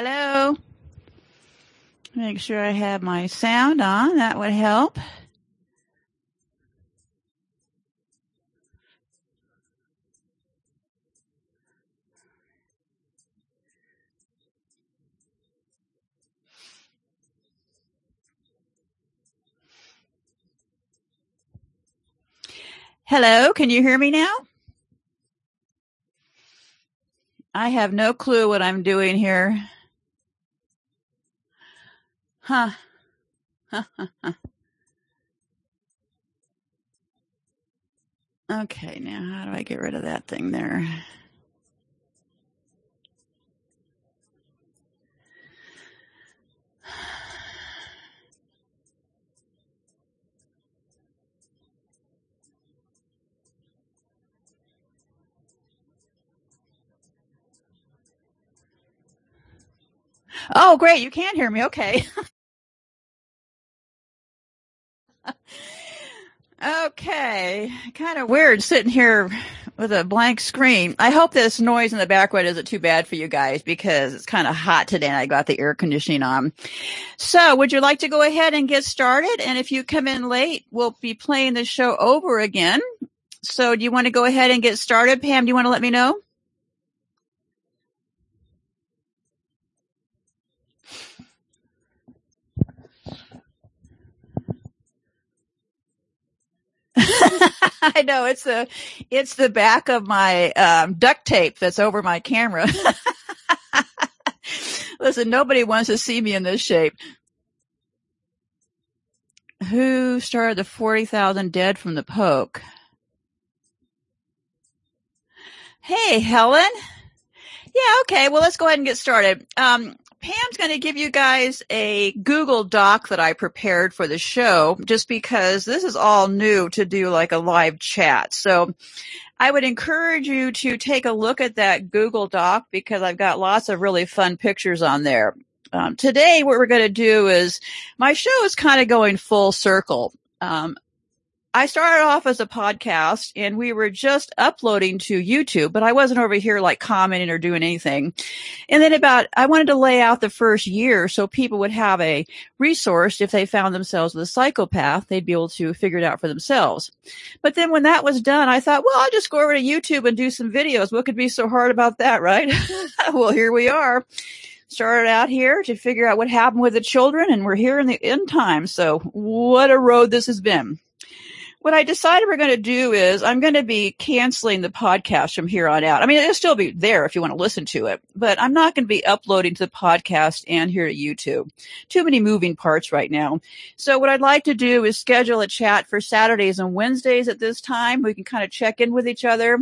Hello. Make sure I have my sound on. That would help. Hello, can you hear me now? I have no clue what I'm doing here. Huh. okay, now how do I get rid of that thing there? Oh, great. You can hear me. Okay. okay. Kind of weird sitting here with a blank screen. I hope this noise in the background isn't too bad for you guys because it's kind of hot today and I got the air conditioning on. So would you like to go ahead and get started? And if you come in late, we'll be playing the show over again. So do you want to go ahead and get started? Pam, do you want to let me know? I know it's the it's the back of my um, duct tape that's over my camera. Listen, nobody wants to see me in this shape. Who started the forty thousand dead from the poke? Hey, Helen. Yeah, okay. Well, let's go ahead and get started. Um, Pam's going to give you guys a Google Doc that I prepared for the show just because this is all new to do like a live chat. So I would encourage you to take a look at that Google Doc because I've got lots of really fun pictures on there. Um, today, what we're going to do is my show is kind of going full circle. Um, I started off as a podcast and we were just uploading to YouTube, but I wasn't over here like commenting or doing anything. And then about, I wanted to lay out the first year so people would have a resource if they found themselves with a psychopath, they'd be able to figure it out for themselves. But then when that was done, I thought, well, I'll just go over to YouTube and do some videos. What could be so hard about that, right? well, here we are started out here to figure out what happened with the children and we're here in the end time. So what a road this has been what I decided we're going to do is I'm going to be canceling the podcast from here on out. I mean, it'll still be there if you want to listen to it, but I'm not going to be uploading to the podcast and here to YouTube. Too many moving parts right now. So what I'd like to do is schedule a chat for Saturdays and Wednesdays at this time. We can kind of check in with each other.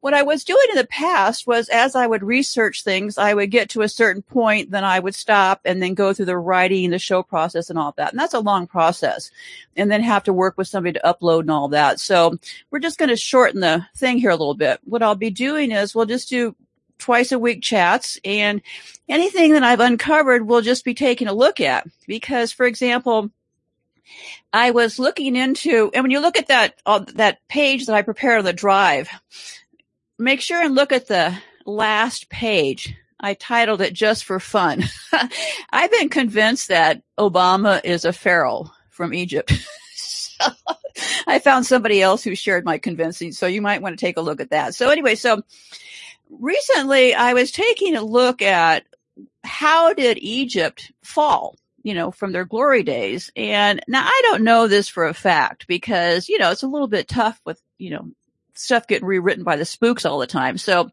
What I was doing in the past was as I would research things, I would get to a certain point, then I would stop and then go through the writing, the show process and all that. And that's a long process and then have to work with somebody to upload and all that. So we're just going to shorten the thing here a little bit. What I'll be doing is we'll just do twice a week chats and anything that I've uncovered we'll just be taking a look at because for example, I was looking into, and when you look at that, uh, that page that I prepared on the drive, make sure and look at the last page. I titled it just for fun. I've been convinced that Obama is a pharaoh from Egypt. so I found somebody else who shared my convincing. So you might want to take a look at that. So anyway, so recently I was taking a look at how did Egypt fall? you know, from their glory days. And now I don't know this for a fact because, you know, it's a little bit tough with, you know, stuff getting rewritten by the spooks all the time. So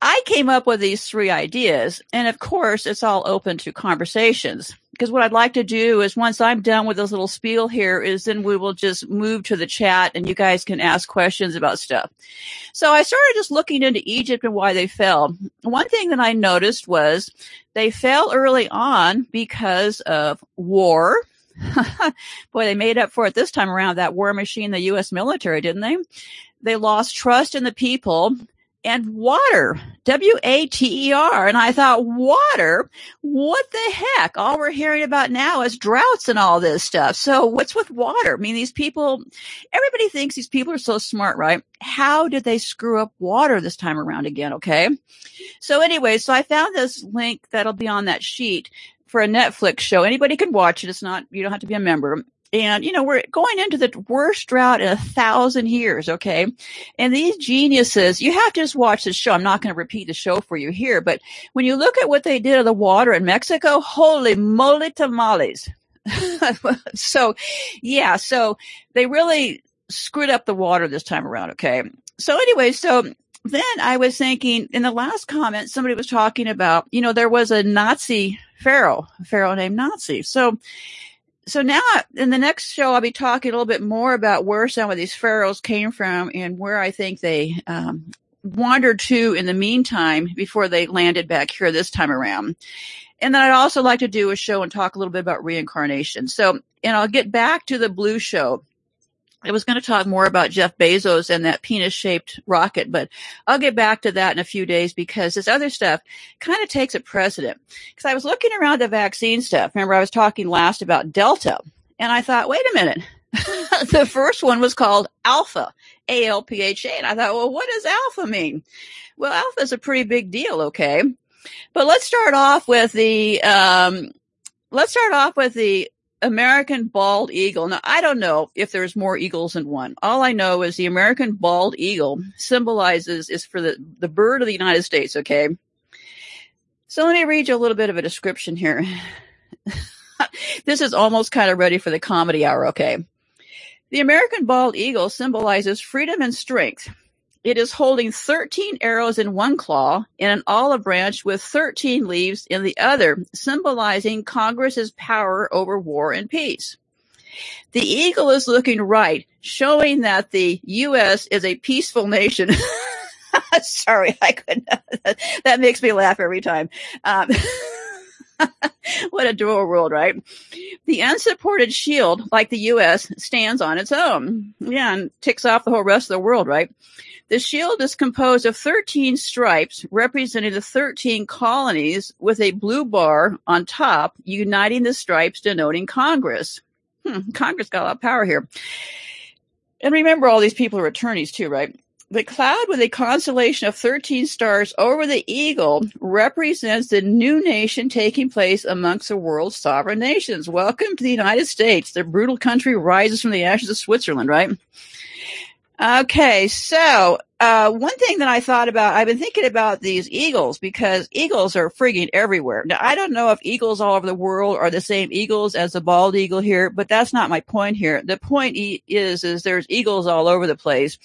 I came up with these three ideas. And of course, it's all open to conversations because what I'd like to do is once I'm done with this little spiel here is then we will just move to the chat and you guys can ask questions about stuff. So I started just looking into Egypt and why they fell. One thing that I noticed was they fell early on because of war. Boy, they made up for it this time around that war machine, the U.S. military, didn't they? They lost trust in the people and water, W-A-T-E-R. And I thought, water? What the heck? All we're hearing about now is droughts and all this stuff. So what's with water? I mean, these people, everybody thinks these people are so smart, right? How did they screw up water this time around again? Okay. So anyway, so I found this link that'll be on that sheet for a Netflix show. Anybody can watch it. It's not, you don't have to be a member. And, you know, we're going into the worst drought in a thousand years. Okay. And these geniuses, you have to just watch this show. I'm not going to repeat the show for you here, but when you look at what they did to the water in Mexico, holy moly tamales. so yeah, so they really screwed up the water this time around. Okay. So anyway, so then I was thinking in the last comment, somebody was talking about, you know, there was a Nazi pharaoh, a pharaoh named Nazi. So so now in the next show, I'll be talking a little bit more about where some of these pharaohs came from and where I think they um, wandered to in the meantime before they landed back here this time around. And then I'd also like to do a show and talk a little bit about reincarnation. So, and I'll get back to the blue show I was going to talk more about Jeff Bezos and that penis shaped rocket, but I'll get back to that in a few days because this other stuff kind of takes a precedent. Because I was looking around the vaccine stuff. Remember, I was talking last about Delta, and I thought, wait a minute. the first one was called Alpha, A L P H A. And I thought, well, what does Alpha mean? Well, Alpha is a pretty big deal, okay? But let's start off with the, um, let's start off with the American bald eagle. Now, I don't know if there's more eagles than one. All I know is the American bald eagle symbolizes is for the, the bird of the United States. Okay. So let me read you a little bit of a description here. this is almost kind of ready for the comedy hour. Okay. The American bald eagle symbolizes freedom and strength. It is holding 13 arrows in one claw and an olive branch with 13 leaves in the other, symbolizing Congress's power over war and peace. The eagle is looking right, showing that the U.S. is a peaceful nation. Sorry, I couldn't. that makes me laugh every time. Um, what a dual world, right? The unsupported shield, like the U.S., stands on its own. Yeah, and ticks off the whole rest of the world, right? The shield is composed of 13 stripes representing the 13 colonies with a blue bar on top, uniting the stripes denoting Congress. Hmm, Congress got a lot of power here. And remember, all these people are attorneys too, right? The cloud with a constellation of 13 stars over the eagle represents the new nation taking place amongst the world's sovereign nations. Welcome to the United States. The brutal country rises from the ashes of Switzerland, right? Okay, so uh, one thing that I thought about, I've been thinking about these eagles because eagles are frigging everywhere. Now, I don't know if eagles all over the world are the same eagles as the bald eagle here, but that's not my point here. The point is, is there's eagles all over the place.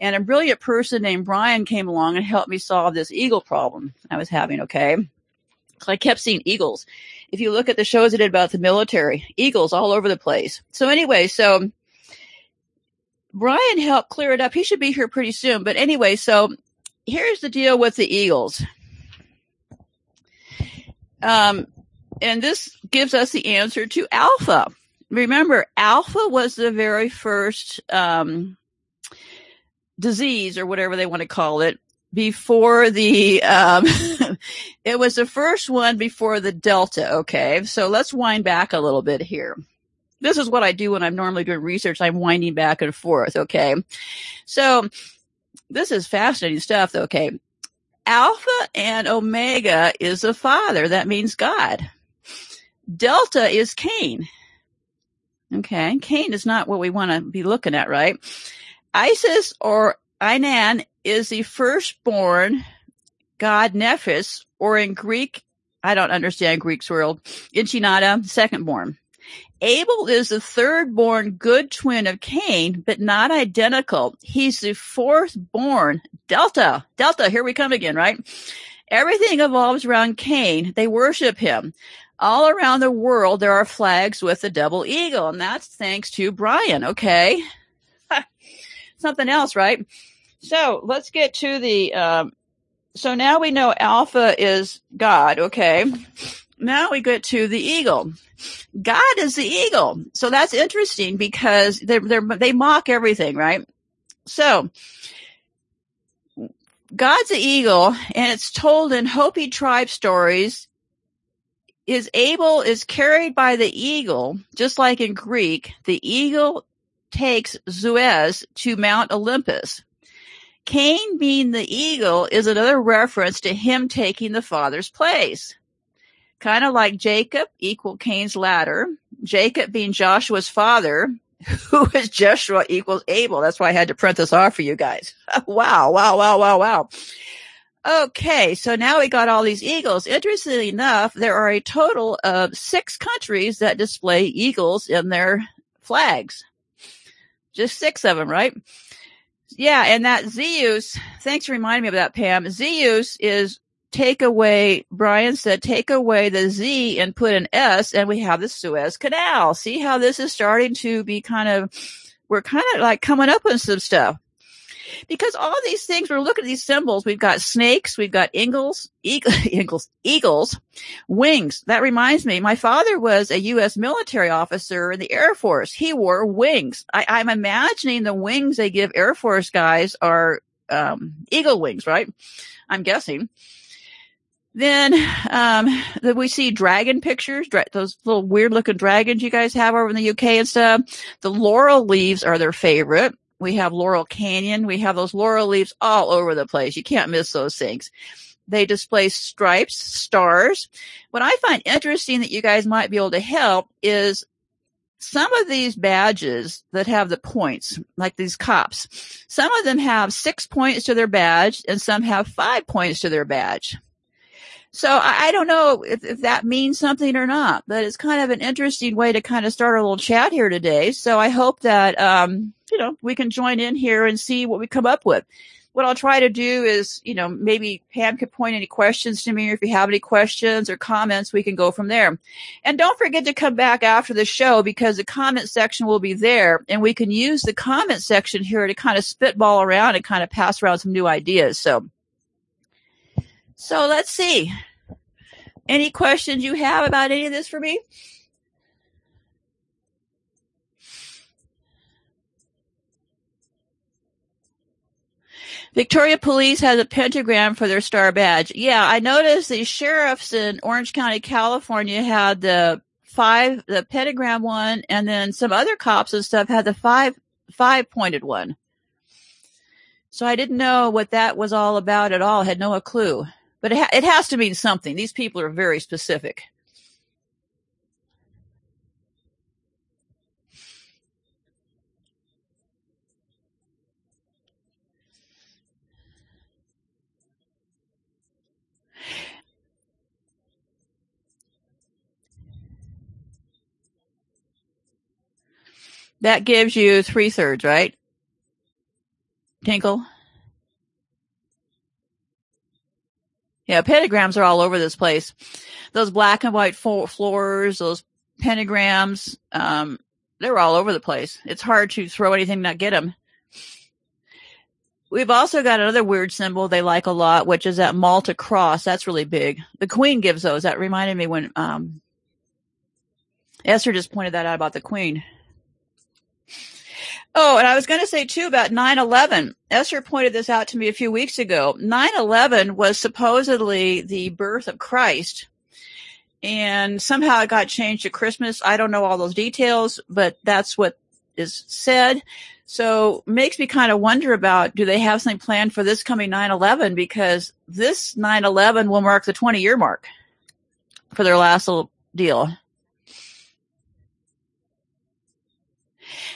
And a brilliant person named Brian came along and helped me solve this eagle problem I was having, okay? So I kept seeing eagles. If you look at the shows I did about the military, eagles all over the place. So anyway, so Brian helped clear it up. He should be here pretty soon. But anyway, so here's the deal with the Eagles. Um, and this gives us the answer to Alpha. Remember, Alpha was the very first um, disease or whatever they want to call it before the um, it was the first one before the delta okay so let's wind back a little bit here this is what I do when I'm normally doing research. I'm winding back and forth. Okay. So this is fascinating stuff. Okay. Alpha and Omega is the father. That means God. Delta is Cain. Okay. Cain is not what we want to be looking at, right? Isis or Inan is the firstborn god Nephis, or in Greek, I don't understand Greek's world, Inchinata, secondborn. Abel is the third born good twin of Cain, but not identical. He's the fourth born. Delta. Delta. Here we come again, right? Everything evolves around Cain. They worship him. All around the world, there are flags with the double eagle, and that's thanks to Brian. Okay. Something else, right? So let's get to the, um, so now we know Alpha is God. Okay. Now we get to the eagle. God is the eagle. So that's interesting because they they they mock everything, right? So God's the eagle, and it's told in Hopi tribe stories. Is able is carried by the eagle, just like in Greek. The eagle takes Zeus to Mount Olympus. Cain being the eagle is another reference to him taking the father's place. Kind of like Jacob equal Cain's ladder. Jacob being Joshua's father, who is Joshua equals Abel. That's why I had to print this off for you guys. wow, wow, wow, wow, wow. Okay, so now we got all these eagles. Interestingly enough, there are a total of six countries that display eagles in their flags. Just six of them, right? Yeah, and that Zeus, thanks for reminding me of that, Pam. Zeus is take away, Brian said, take away the Z and put an S and we have the Suez Canal. See how this is starting to be kind of, we're kind of like coming up with some stuff. Because all these things, we're looking at these symbols. We've got snakes, we've got eagles, eagles, eagles, wings. That reminds me, my father was a U.S. military officer in the Air Force. He wore wings. I, I'm imagining the wings they give Air Force guys are um, eagle wings, right? I'm guessing. Then um, we see dragon pictures, dra- those little weird looking dragons you guys have over in the UK and stuff. The laurel leaves are their favorite. We have Laurel Canyon. We have those laurel leaves all over the place. You can't miss those things. They display stripes, stars. What I find interesting that you guys might be able to help is some of these badges that have the points, like these cops, some of them have six points to their badge and some have five points to their badge. So I, I don't know if, if that means something or not, but it's kind of an interesting way to kind of start a little chat here today. So I hope that, um, you know, we can join in here and see what we come up with. What I'll try to do is, you know, maybe Pam could point any questions to me, or if you have any questions or comments, we can go from there. And don't forget to come back after the show because the comment section will be there and we can use the comment section here to kind of spitball around and kind of pass around some new ideas. So, so let's see. Any questions you have about any of this for me? Victoria Police has a pentagram for their star badge. Yeah, I noticed the sheriffs in Orange County, California had the five, the pentagram one, and then some other cops and stuff had the five, five pointed one. So I didn't know what that was all about at all. I had no clue but it, ha- it has to mean something. These people are very specific. That gives you three thirds, right? Tinkle? Yeah, pentagrams are all over this place. Those black and white fo- floors, those pentagrams, um, they're all over the place. It's hard to throw anything not get them. We've also got another weird symbol they like a lot, which is that Malta cross. That's really big. The Queen gives those. That reminded me when um, Esther just pointed that out about the Queen. Oh, and I was going to say too about 9-11. Esther pointed this out to me a few weeks ago. 9-11 was supposedly the birth of Christ. And somehow it got changed to Christmas. I don't know all those details, but that's what is said. So makes me kind of wonder about, do they have something planned for this coming 9-11? Because this 9-11 will mark the 20 year mark for their last little deal.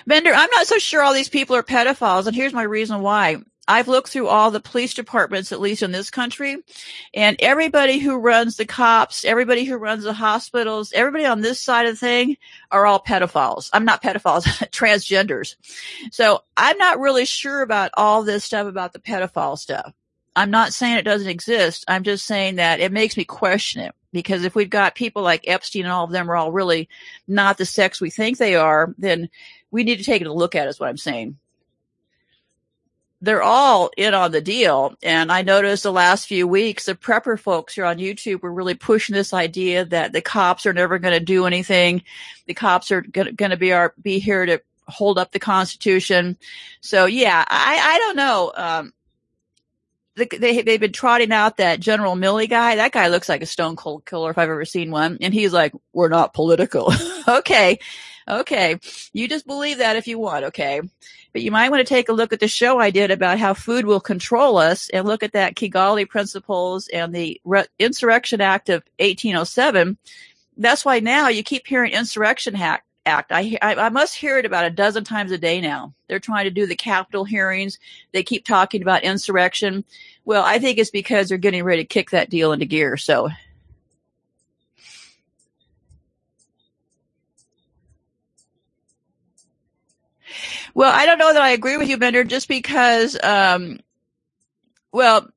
Bender, I'm not so sure all these people are pedophiles, and here's my reason why. I've looked through all the police departments, at least in this country, and everybody who runs the cops, everybody who runs the hospitals, everybody on this side of the thing are all pedophiles. I'm not pedophiles, transgenders. So I'm not really sure about all this stuff about the pedophile stuff. I'm not saying it doesn't exist. I'm just saying that it makes me question it because if we've got people like Epstein and all of them are all really not the sex we think they are, then we need to take a look at is what I'm saying. They're all in on the deal. And I noticed the last few weeks, the prepper folks here on YouTube were really pushing this idea that the cops are never going to do anything. The cops are going to be our, be here to hold up the Constitution. So yeah, I, I don't know. Um, they they've been trotting out that General Milley guy. That guy looks like a stone cold killer if I've ever seen one. And he's like, "We're not political." okay, okay, you just believe that if you want. Okay, but you might want to take a look at the show I did about how food will control us, and look at that Kigali Principles and the Re- Insurrection Act of 1807. That's why now you keep hearing Insurrection Act Act. I, I, I must hear it about a dozen times a day now. They're trying to do the Capitol hearings. They keep talking about insurrection. Well, I think it's because they're getting ready to kick that deal into gear. So. Well, I don't know that I agree with you, Bender, just because, um, well,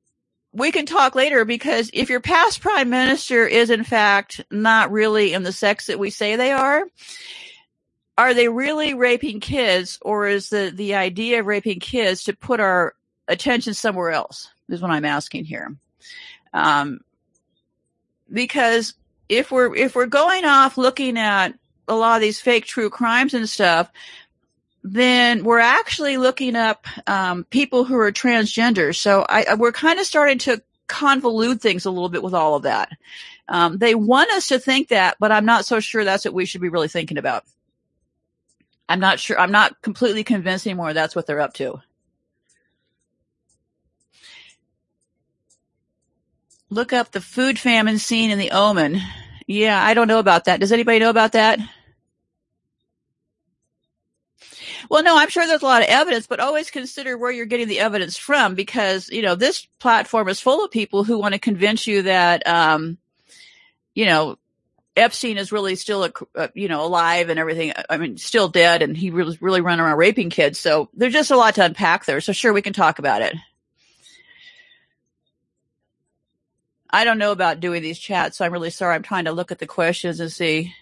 we can talk later because if your past prime minister is in fact not really in the sex that we say they are, are they really raping kids or is the, the idea of raping kids to put our attention somewhere else is what I'm asking here. Um, because if we're, if we're going off looking at a lot of these fake true crimes and stuff, then we're actually looking up um, people who are transgender. So I, we're kind of starting to convolute things a little bit with all of that. Um, they want us to think that, but I'm not so sure that's what we should be really thinking about. I'm not sure. I'm not completely convinced anymore that's what they're up to. Look up the food famine scene in the Omen. Yeah, I don't know about that. Does anybody know about that? Well, no, I'm sure there's a lot of evidence, but always consider where you're getting the evidence from because, you know, this platform is full of people who want to convince you that, um, you know, Epstein is really still, a, uh, you know, alive and everything. I mean, still dead, and he was really running around raping kids. So there's just a lot to unpack there. So sure, we can talk about it. I don't know about doing these chats, so I'm really sorry. I'm trying to look at the questions and see.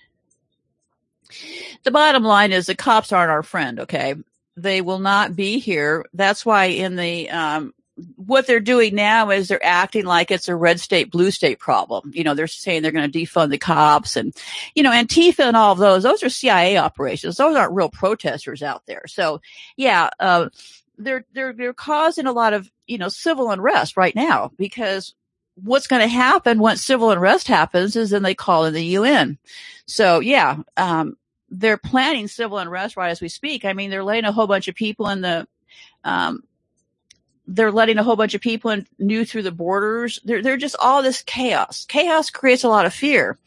The bottom line is the cops aren't our friend. Okay, they will not be here. That's why in the um, what they're doing now is they're acting like it's a red state, blue state problem. You know, they're saying they're going to defund the cops and, you know, Antifa and all of those, those are CIA operations. Those aren't real protesters out there. So yeah, uh, they're, they're, they're causing a lot of, you know, civil unrest right now because what's going to happen once civil unrest happens is then they call in the UN. So yeah, um, they're planning civil unrest right as we speak. I mean, they're laying a whole bunch of people in the, um, they're letting a whole bunch of people in new through the borders. They're, they're just all this chaos. Chaos creates a lot of fear.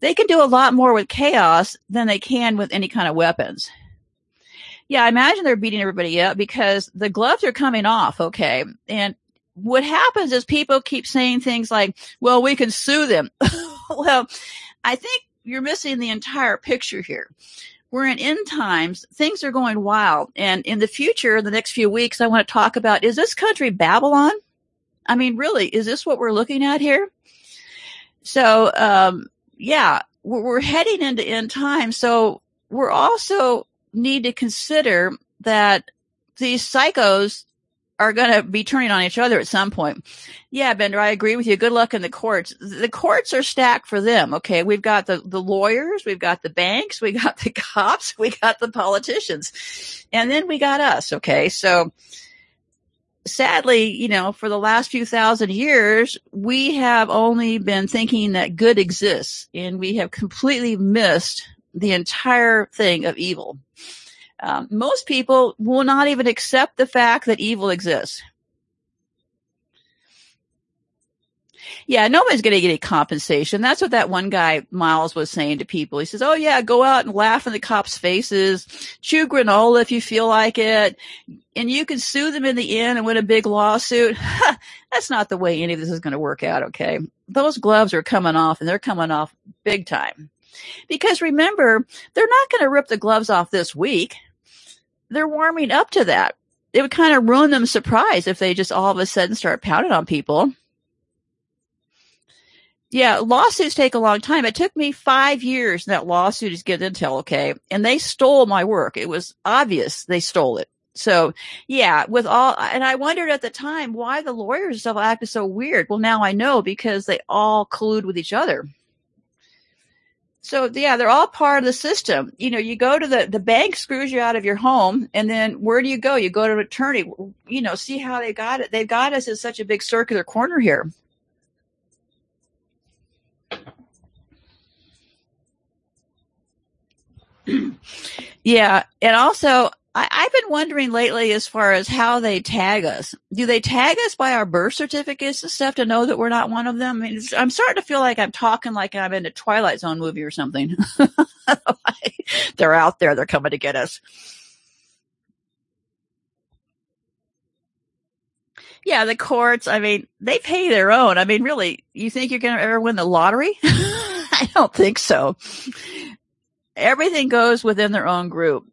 They can do a lot more with chaos than they can with any kind of weapons. Yeah, I imagine they're beating everybody up because the gloves are coming off. Okay. And what happens is people keep saying things like, well, we can sue them. well, I think you're missing the entire picture here we're in end times. Things are going wild. And in the future, in the next few weeks, I want to talk about, is this country Babylon? I mean, really, is this what we're looking at here? So, um, yeah, we're, we're heading into end times. So we're also need to consider that these psychos are going to be turning on each other at some point. Yeah, Bender, I agree with you. Good luck in the courts. The courts are stacked for them. Okay. We've got the, the lawyers. We've got the banks. We got the cops. We got the politicians and then we got us. Okay. So sadly, you know, for the last few thousand years, we have only been thinking that good exists and we have completely missed the entire thing of evil. Um, most people will not even accept the fact that evil exists. Yeah, nobody's going to get any compensation. That's what that one guy, Miles, was saying to people. He says, Oh yeah, go out and laugh in the cops' faces, chew granola if you feel like it, and you can sue them in the end and win a big lawsuit. That's not the way any of this is going to work out, okay? Those gloves are coming off and they're coming off big time. Because remember, they're not going to rip the gloves off this week they're warming up to that. It would kind of ruin them surprise if they just all of a sudden start pounding on people. Yeah, lawsuits take a long time. It took me five years in that lawsuit to get Intel, okay? And they stole my work. It was obvious they stole it. So yeah, with all, and I wondered at the time why the lawyers and stuff acted so weird. Well, now I know because they all collude with each other. So yeah, they're all part of the system. You know, you go to the, the bank screws you out of your home and then where do you go? You go to an attorney, you know, see how they got it. They've got us in such a big circular corner here. yeah. And also I, have been wondering lately as far as how they tag us. Do they tag us by our birth certificates and stuff to know that we're not one of them? I mean, I'm starting to feel like I'm talking like I'm in a Twilight Zone movie or something. they're out there. They're coming to get us. Yeah, the courts, I mean, they pay their own. I mean, really, you think you're going to ever win the lottery? I don't think so. Everything goes within their own group.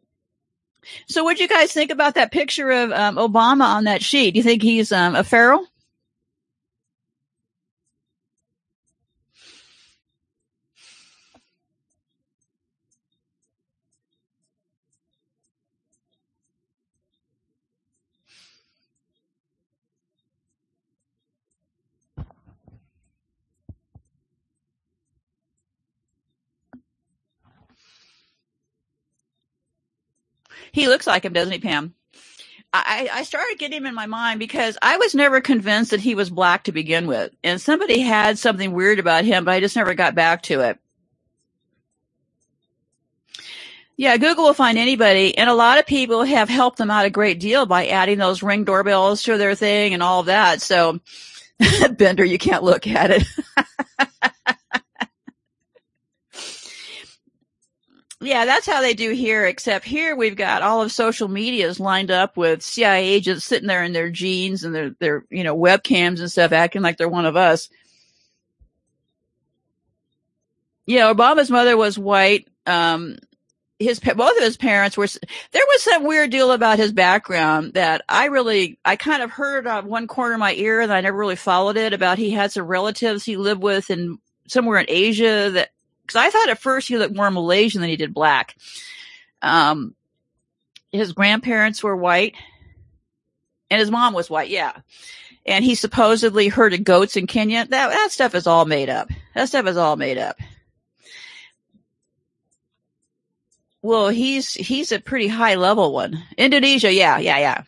So what do you guys think about that picture of um, Obama on that sheet? Do you think he's um, a pharaoh? He looks like him, doesn't he, Pam? I, I started getting him in my mind because I was never convinced that he was black to begin with. And somebody had something weird about him, but I just never got back to it. Yeah, Google will find anybody, and a lot of people have helped them out a great deal by adding those ring doorbells to their thing and all of that. So, Bender, you can't look at it. Yeah, that's how they do here, except here we've got all of social medias lined up with CIA agents sitting there in their jeans and their, their, you know, webcams and stuff acting like they're one of us. Yeah, Obama's mother was white. Um, his, both of his parents were, there was some weird deal about his background that I really, I kind of heard on one corner of my ear and I never really followed it about he had some relatives he lived with in somewhere in Asia that because I thought at first he looked more Malaysian than he did black. Um, his grandparents were white, and his mom was white. Yeah, and he supposedly herded goats in Kenya. That that stuff is all made up. That stuff is all made up. Well, he's he's a pretty high level one. Indonesia, yeah, yeah, yeah.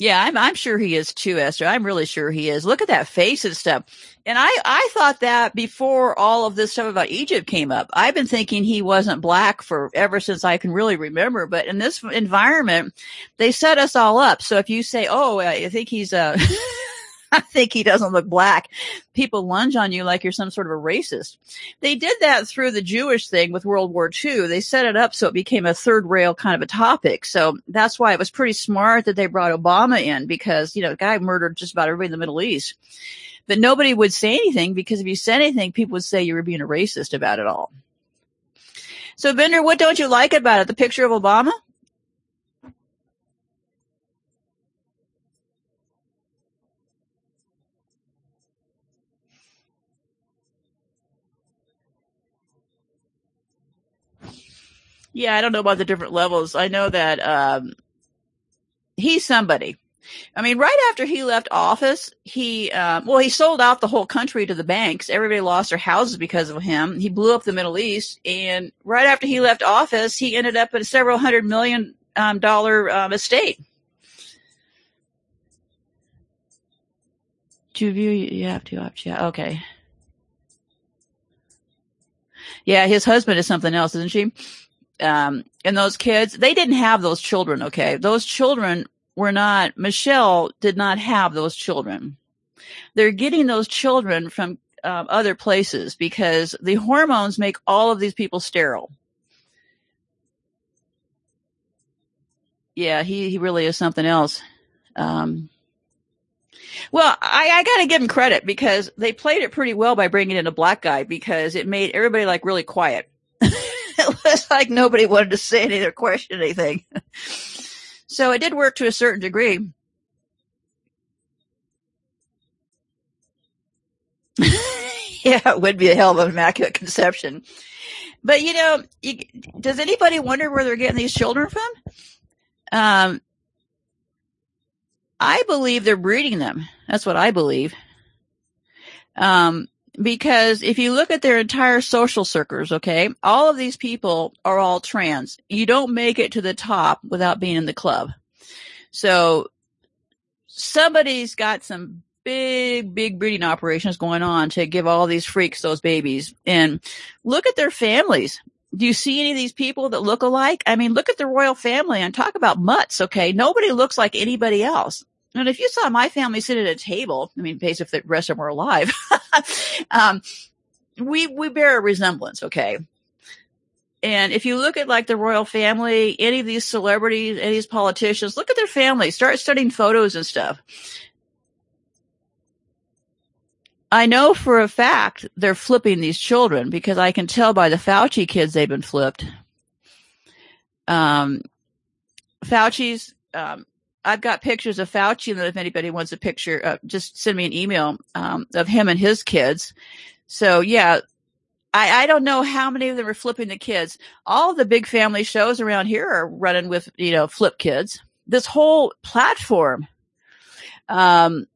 Yeah, I'm I'm sure he is too, Esther. I'm really sure he is. Look at that face and stuff. And I I thought that before all of this stuff about Egypt came up. I've been thinking he wasn't black for ever since I can really remember. But in this environment, they set us all up. So if you say, "Oh, uh, I think he's uh, a," I think he doesn't look black. People lunge on you like you're some sort of a racist. They did that through the Jewish thing with World War II. They set it up so it became a third rail kind of a topic. So that's why it was pretty smart that they brought Obama in because, you know, the guy murdered just about everybody in the Middle East. But nobody would say anything because if you said anything, people would say you were being a racist about it all. So, Bender, what don't you like about it? The picture of Obama? Yeah, I don't know about the different levels. I know that um, he's somebody. I mean, right after he left office, he um, well, he sold out the whole country to the banks. Everybody lost their houses because of him. He blew up the Middle East, and right after he left office, he ended up in a several hundred million um, dollar um, estate. To view, you have to opt. Yeah, okay. Yeah, his husband is something else, isn't she? um, and those kids, they didn't have those children. Okay. Those children were not, Michelle did not have those children. They're getting those children from um, other places because the hormones make all of these people sterile. Yeah, he, he really is something else. Um, well, I, I got to give him credit because they played it pretty well by bringing in a black guy because it made everybody like really quiet. it was like nobody wanted to say anything or question anything. so it did work to a certain degree. yeah, it would be a hell of an immaculate conception. But you know, you, does anybody wonder where they're getting these children from? Um, I believe they're breeding them. That's what I believe. Um, because if you look at their entire social circles, okay, all of these people are all trans. You don't make it to the top without being in the club. So somebody's got some big, big breeding operations going on to give all these freaks those babies. And look at their families. Do you see any of these people that look alike? I mean, look at the royal family and talk about mutts, okay? Nobody looks like anybody else. And if you saw my family sit at a table, I mean, based if the rest of them were alive, um, we, we bear a resemblance, okay? And if you look at like the royal family, any of these celebrities, any of these politicians, look at their families, start studying photos and stuff. I know for a fact they're flipping these children because I can tell by the Fauci kids they've been flipped. Um, Fauci's, um, I've got pictures of Fauci, and if anybody wants a picture, uh, just send me an email um, of him and his kids. So yeah, I, I don't know how many of them are flipping the kids. All the big family shows around here are running with you know flip kids. This whole platform. Um,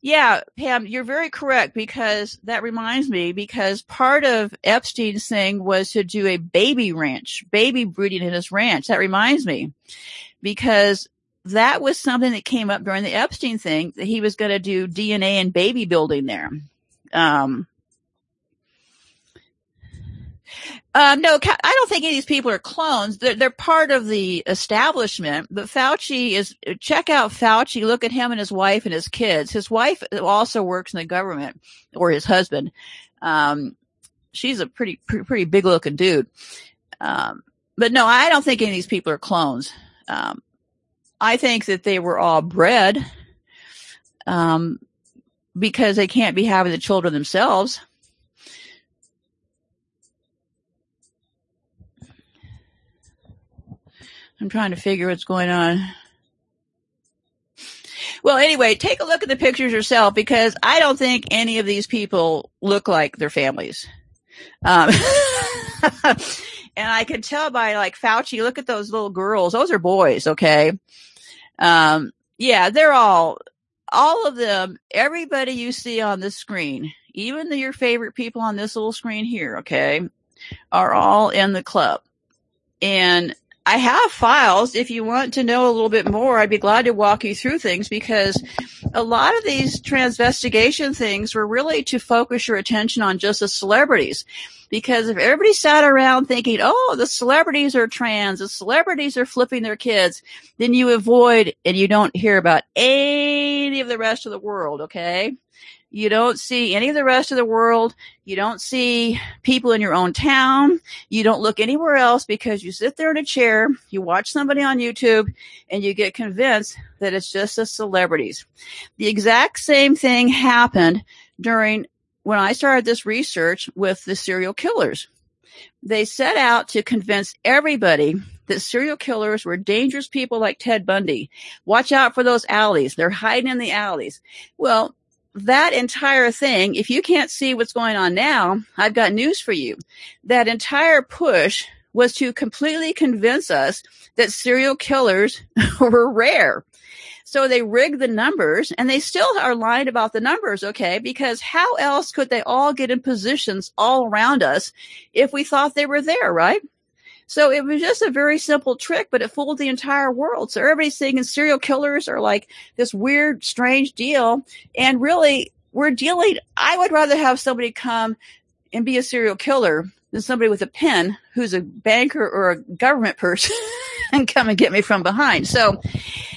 yeah, Pam, you're very correct because that reminds me because part of Epstein's thing was to do a baby ranch, baby breeding in his ranch. That reminds me because that was something that came up during the Epstein thing that he was going to do DNA and baby building there. Um, um, no, I don't think any of these people are clones. They're, they're part of the establishment. But Fauci is, check out Fauci. Look at him and his wife and his kids. His wife also works in the government, or his husband. Um, she's a pretty, pretty, pretty big looking dude. Um, but no, I don't think any of these people are clones. Um, I think that they were all bred um, because they can't be having the children themselves. I'm trying to figure what's going on. Well, anyway, take a look at the pictures yourself because I don't think any of these people look like their families. Um, and I can tell by like Fauci, look at those little girls. Those are boys. Okay. Um, yeah, they're all, all of them, everybody you see on the screen, even the, your favorite people on this little screen here, okay, are all in the club. And I have files. If you want to know a little bit more, I'd be glad to walk you through things because a lot of these transvestigation things were really to focus your attention on just the celebrities. Because if everybody sat around thinking, oh, the celebrities are trans, the celebrities are flipping their kids, then you avoid and you don't hear about any of the rest of the world, okay? You don't see any of the rest of the world. You don't see people in your own town. You don't look anywhere else because you sit there in a chair, you watch somebody on YouTube, and you get convinced that it's just the celebrities. The exact same thing happened during when I started this research with the serial killers, they set out to convince everybody that serial killers were dangerous people like Ted Bundy. Watch out for those alleys. They're hiding in the alleys. Well, that entire thing, if you can't see what's going on now, I've got news for you. That entire push was to completely convince us that serial killers were rare. So they rigged the numbers and they still are lying about the numbers, okay? Because how else could they all get in positions all around us if we thought they were there, right? So it was just a very simple trick, but it fooled the entire world. So everybody's thinking serial killers are like this weird, strange deal. And really, we're dealing, I would rather have somebody come and be a serial killer than somebody with a pen who's a banker or a government person and come and get me from behind. So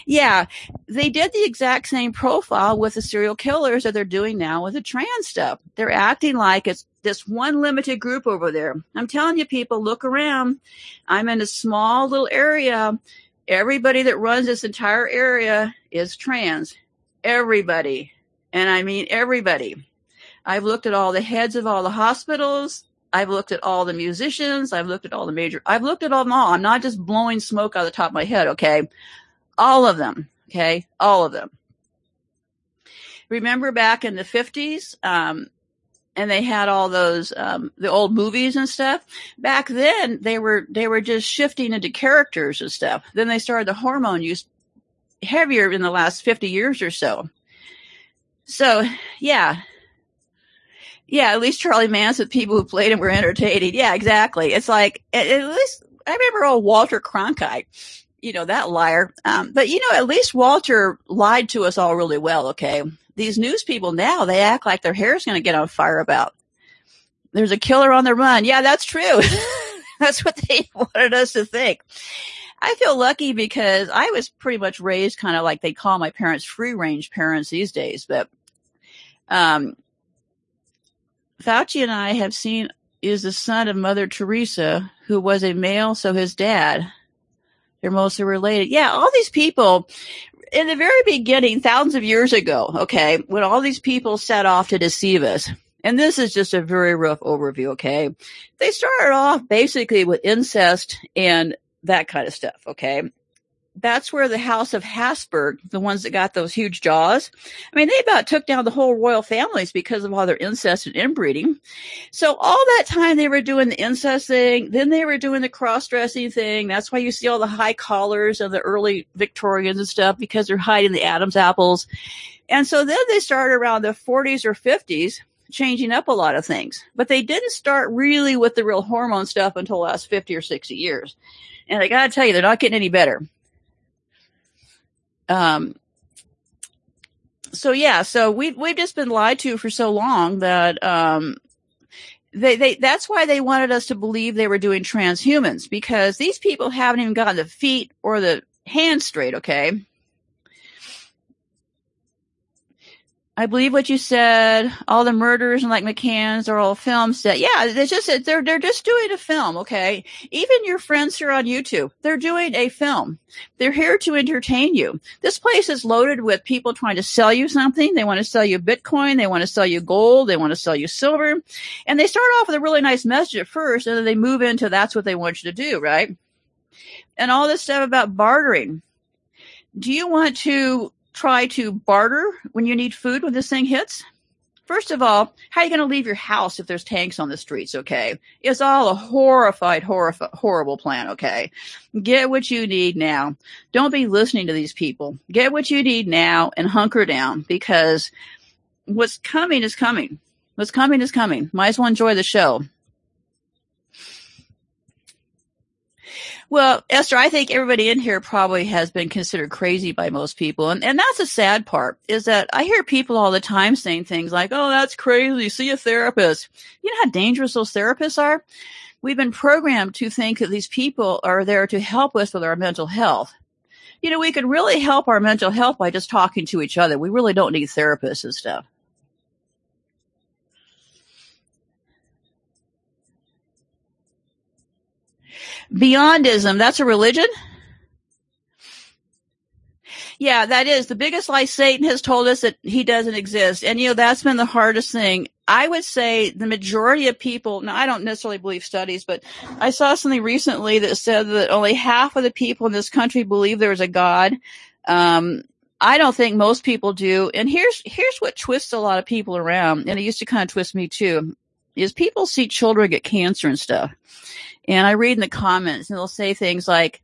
yeah, they did the exact same profile with the serial killers that they're doing now with the trans stuff. They're acting like it's this one limited group over there. I'm telling you people, look around. I'm in a small little area. Everybody that runs this entire area is trans. Everybody. And I mean everybody. I've looked at all the heads of all the hospitals. I've looked at all the musicians. I've looked at all the major, I've looked at all them all. I'm not just blowing smoke out of the top of my head. Okay. All of them. Okay. All of them. Remember back in the 50s, um, and they had all those um, the old movies and stuff. Back then, they were they were just shifting into characters and stuff. Then they started the hormone use heavier in the last fifty years or so. So, yeah, Yeah, at least Charlie Manson people who played him were entertaining. Yeah, exactly. It's like at least I remember old Walter Cronkite. You know that liar. Um, but you know, at least Walter lied to us all really well. Okay, these news people now they act like their hair is going to get on fire about. There's a killer on the run. Yeah, that's true. that's what they wanted us to think. I feel lucky because I was pretty much raised kind of like they call my parents free range parents these days, but um, Fauci and I have seen is the son of Mother Teresa, who was a male, so his dad. They're mostly related. Yeah, all these people in the very beginning, thousands of years ago, okay, when all these people set off to deceive us, and this is just a very rough overview, okay, they started off basically with incest and that kind of stuff, okay? That's where the House of Habsburg, the ones that got those huge jaws, I mean, they about took down the whole royal families because of all their incest and inbreeding. So all that time they were doing the incest thing, then they were doing the cross-dressing thing. That's why you see all the high collars of the early Victorians and stuff because they're hiding the Adam's apples. And so then they started around the 40s or 50s changing up a lot of things, but they didn't start really with the real hormone stuff until the last 50 or 60 years. And I gotta tell you, they're not getting any better. Um, so yeah, so we we've just been lied to for so long that um, they they that's why they wanted us to believe they were doing transhumans because these people haven't even gotten the feet or the hands straight. Okay, I believe what you said. All the murders and like McCann's are all film set. Yeah, it's just they're they're just doing a film. Okay, even your friends here on YouTube, they're doing a film. They're here to entertain you. This place is loaded with people trying to sell you something. They want to sell you Bitcoin. They want to sell you gold. They want to sell you silver, and they start off with a really nice message at first, and then they move into that's what they want you to do, right? And all this stuff about bartering. Do you want to try to barter when you need food when this thing hits? First of all, how are you going to leave your house if there's tanks on the streets? Okay. It's all a horrified, horrified, horrible plan. Okay. Get what you need now. Don't be listening to these people. Get what you need now and hunker down because what's coming is coming. What's coming is coming. Might as well enjoy the show. Well, Esther, I think everybody in here probably has been considered crazy by most people. And, and that's the sad part is that I hear people all the time saying things like, Oh, that's crazy. See a therapist. You know how dangerous those therapists are? We've been programmed to think that these people are there to help us with our mental health. You know, we could really help our mental health by just talking to each other. We really don't need therapists and stuff. Beyondism, that's a religion? Yeah, that is the biggest lie Satan has told us that he doesn't exist. And you know, that's been the hardest thing. I would say the majority of people, now I don't necessarily believe studies, but I saw something recently that said that only half of the people in this country believe there is a God. Um, I don't think most people do. And here's, here's what twists a lot of people around. And it used to kind of twist me too, is people see children get cancer and stuff. And I read in the comments and they'll say things like,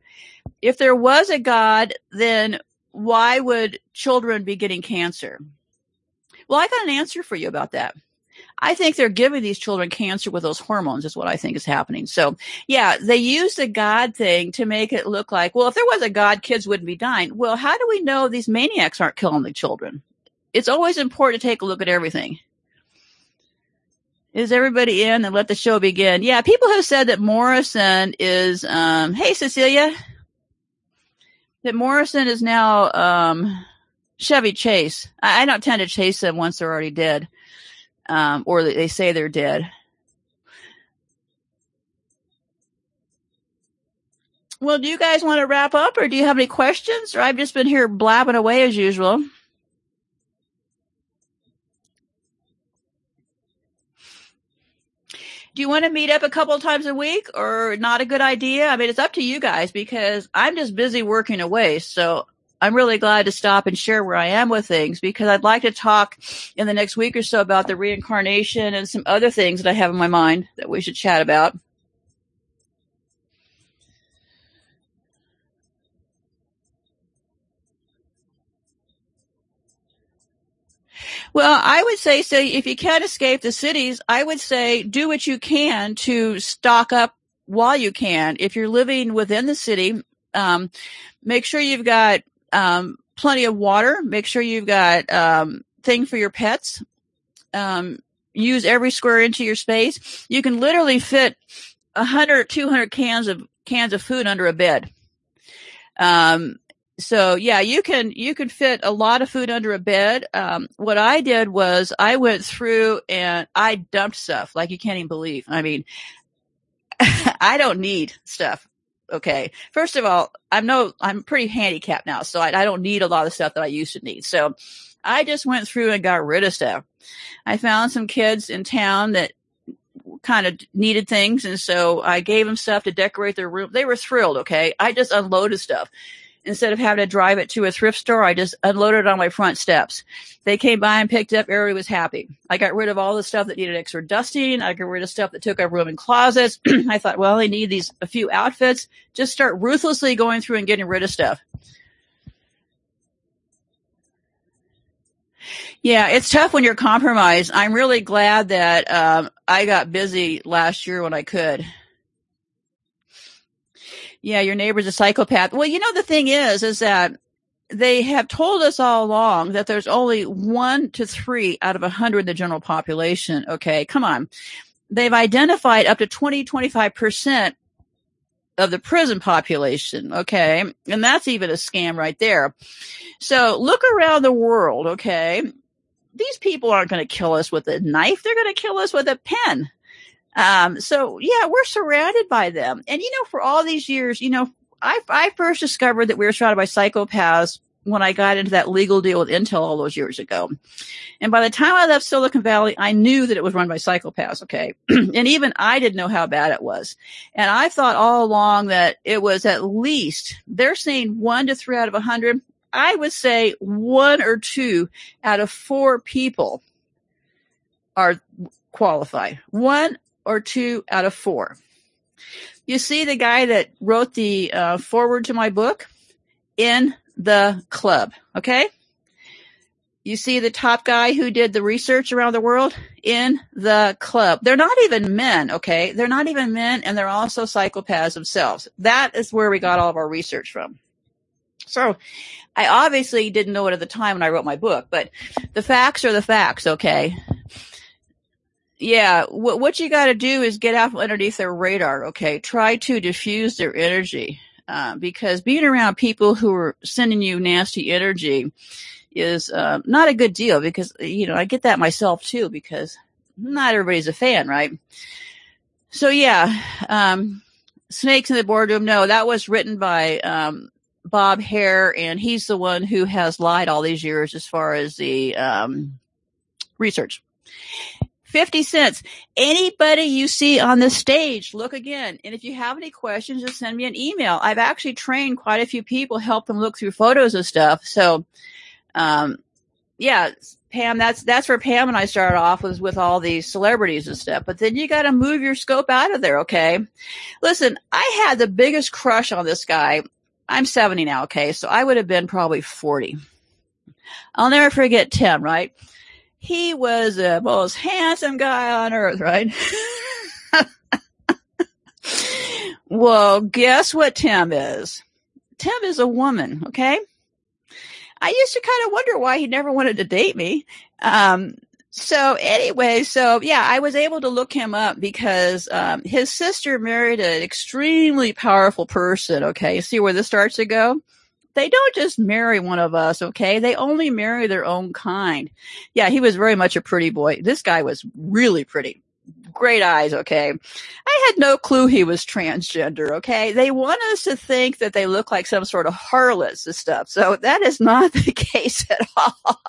if there was a God, then why would children be getting cancer? Well, I got an answer for you about that. I think they're giving these children cancer with those hormones is what I think is happening. So yeah, they use the God thing to make it look like, well, if there was a God, kids wouldn't be dying. Well, how do we know these maniacs aren't killing the children? It's always important to take a look at everything. Is everybody in and let the show begin? Yeah, people have said that Morrison is, um, hey Cecilia, that Morrison is now, um, Chevy Chase. I, I, don't tend to chase them once they're already dead, um, or they say they're dead. Well, do you guys want to wrap up or do you have any questions? Or I've just been here blabbing away as usual. Do you want to meet up a couple times a week or not a good idea? I mean, it's up to you guys because I'm just busy working away. So I'm really glad to stop and share where I am with things because I'd like to talk in the next week or so about the reincarnation and some other things that I have in my mind that we should chat about. Well, I would say so. If you can't escape the cities, I would say do what you can to stock up while you can. If you're living within the city, um, make sure you've got um, plenty of water. Make sure you've got um, thing for your pets. Um, use every square inch of your space. You can literally fit 100, 200 cans of cans of food under a bed. Um, so yeah, you can you can fit a lot of food under a bed. Um, what I did was I went through and I dumped stuff like you can't even believe. I mean, I don't need stuff. Okay. First of all, I'm no, I'm pretty handicapped now, so I, I don't need a lot of stuff that I used to need. So I just went through and got rid of stuff. I found some kids in town that kind of needed things, and so I gave them stuff to decorate their room. They were thrilled. Okay. I just unloaded stuff instead of having to drive it to a thrift store, I just unloaded it on my front steps. They came by and picked up. Everybody was happy. I got rid of all the stuff that needed extra dusting. I got rid of stuff that took up room in closets. I thought, well, they need these a few outfits. Just start ruthlessly going through and getting rid of stuff. Yeah, it's tough when you're compromised. I'm really glad that um, I got busy last year when I could. Yeah, your neighbor's a psychopath. Well, you know, the thing is, is that they have told us all along that there's only one to three out of a hundred in the general population. Okay. Come on. They've identified up to 20, 25% of the prison population. Okay. And that's even a scam right there. So look around the world. Okay. These people aren't going to kill us with a knife. They're going to kill us with a pen. Um, so yeah, we're surrounded by them. And you know, for all these years, you know, I, I first discovered that we were surrounded by psychopaths when I got into that legal deal with Intel all those years ago. And by the time I left Silicon Valley, I knew that it was run by psychopaths. Okay. and even I didn't know how bad it was. And I thought all along that it was at least, they're saying one to three out of a hundred. I would say one or two out of four people are qualified. One or two out of four. You see the guy that wrote the uh, foreword to my book in the club. Okay. You see the top guy who did the research around the world in the club. They're not even men. Okay. They're not even men and they're also psychopaths themselves. That is where we got all of our research from. So I obviously didn't know it at the time when I wrote my book, but the facts are the facts. Okay yeah, what, what you got to do is get out from underneath their radar. Okay. Try to diffuse their energy. Uh, because being around people who are sending you nasty energy is uh, not a good deal because, you know, I get that myself too because not everybody's a fan, right? So yeah, um, Snakes in the Boardroom. No, that was written by, um, Bob Hare and he's the one who has lied all these years as far as the, um, research. 50 cents. Anybody you see on the stage, look again. And if you have any questions, just send me an email. I've actually trained quite a few people, help them look through photos of stuff. So, um, yeah, Pam, that's, that's where Pam and I started off was with all these celebrities and stuff. But then you got to move your scope out of there. Okay. Listen, I had the biggest crush on this guy. I'm 70 now. Okay. So I would have been probably 40. I'll never forget Tim, right? He was the most handsome guy on earth, right? well, guess what Tim is? Tim is a woman, okay? I used to kind of wonder why he never wanted to date me. Um, so anyway, so yeah, I was able to look him up because um, his sister married an extremely powerful person. Okay, see where this starts to go? They don't just marry one of us, okay? They only marry their own kind. Yeah, he was very much a pretty boy. This guy was really pretty. Great eyes, okay? I had no clue he was transgender, okay? They want us to think that they look like some sort of harlots and stuff. So that is not the case at all.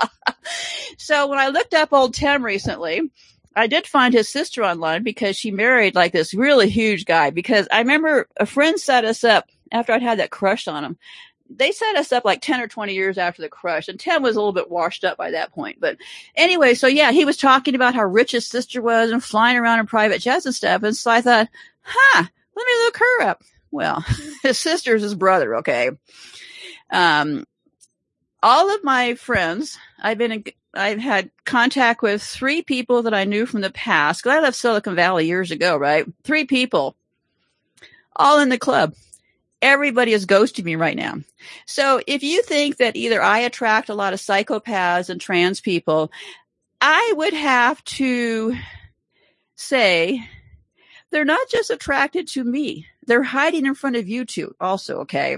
so when I looked up old Tim recently, I did find his sister online because she married like this really huge guy because I remember a friend set us up after I'd had that crush on him they set us up like 10 or 20 years after the crush and Tim was a little bit washed up by that point. But anyway, so yeah, he was talking about how rich his sister was and flying around in private jets and stuff. And so I thought, huh, let me look her up. Well, his sister's his brother. Okay. Um, all of my friends, I've been, in, I've had contact with three people that I knew from the past. Cause I left Silicon Valley years ago, right? Three people, all in the club. Everybody is ghosting me right now. So if you think that either I attract a lot of psychopaths and trans people, I would have to say they're not just attracted to me. They're hiding in front of you too, also, okay?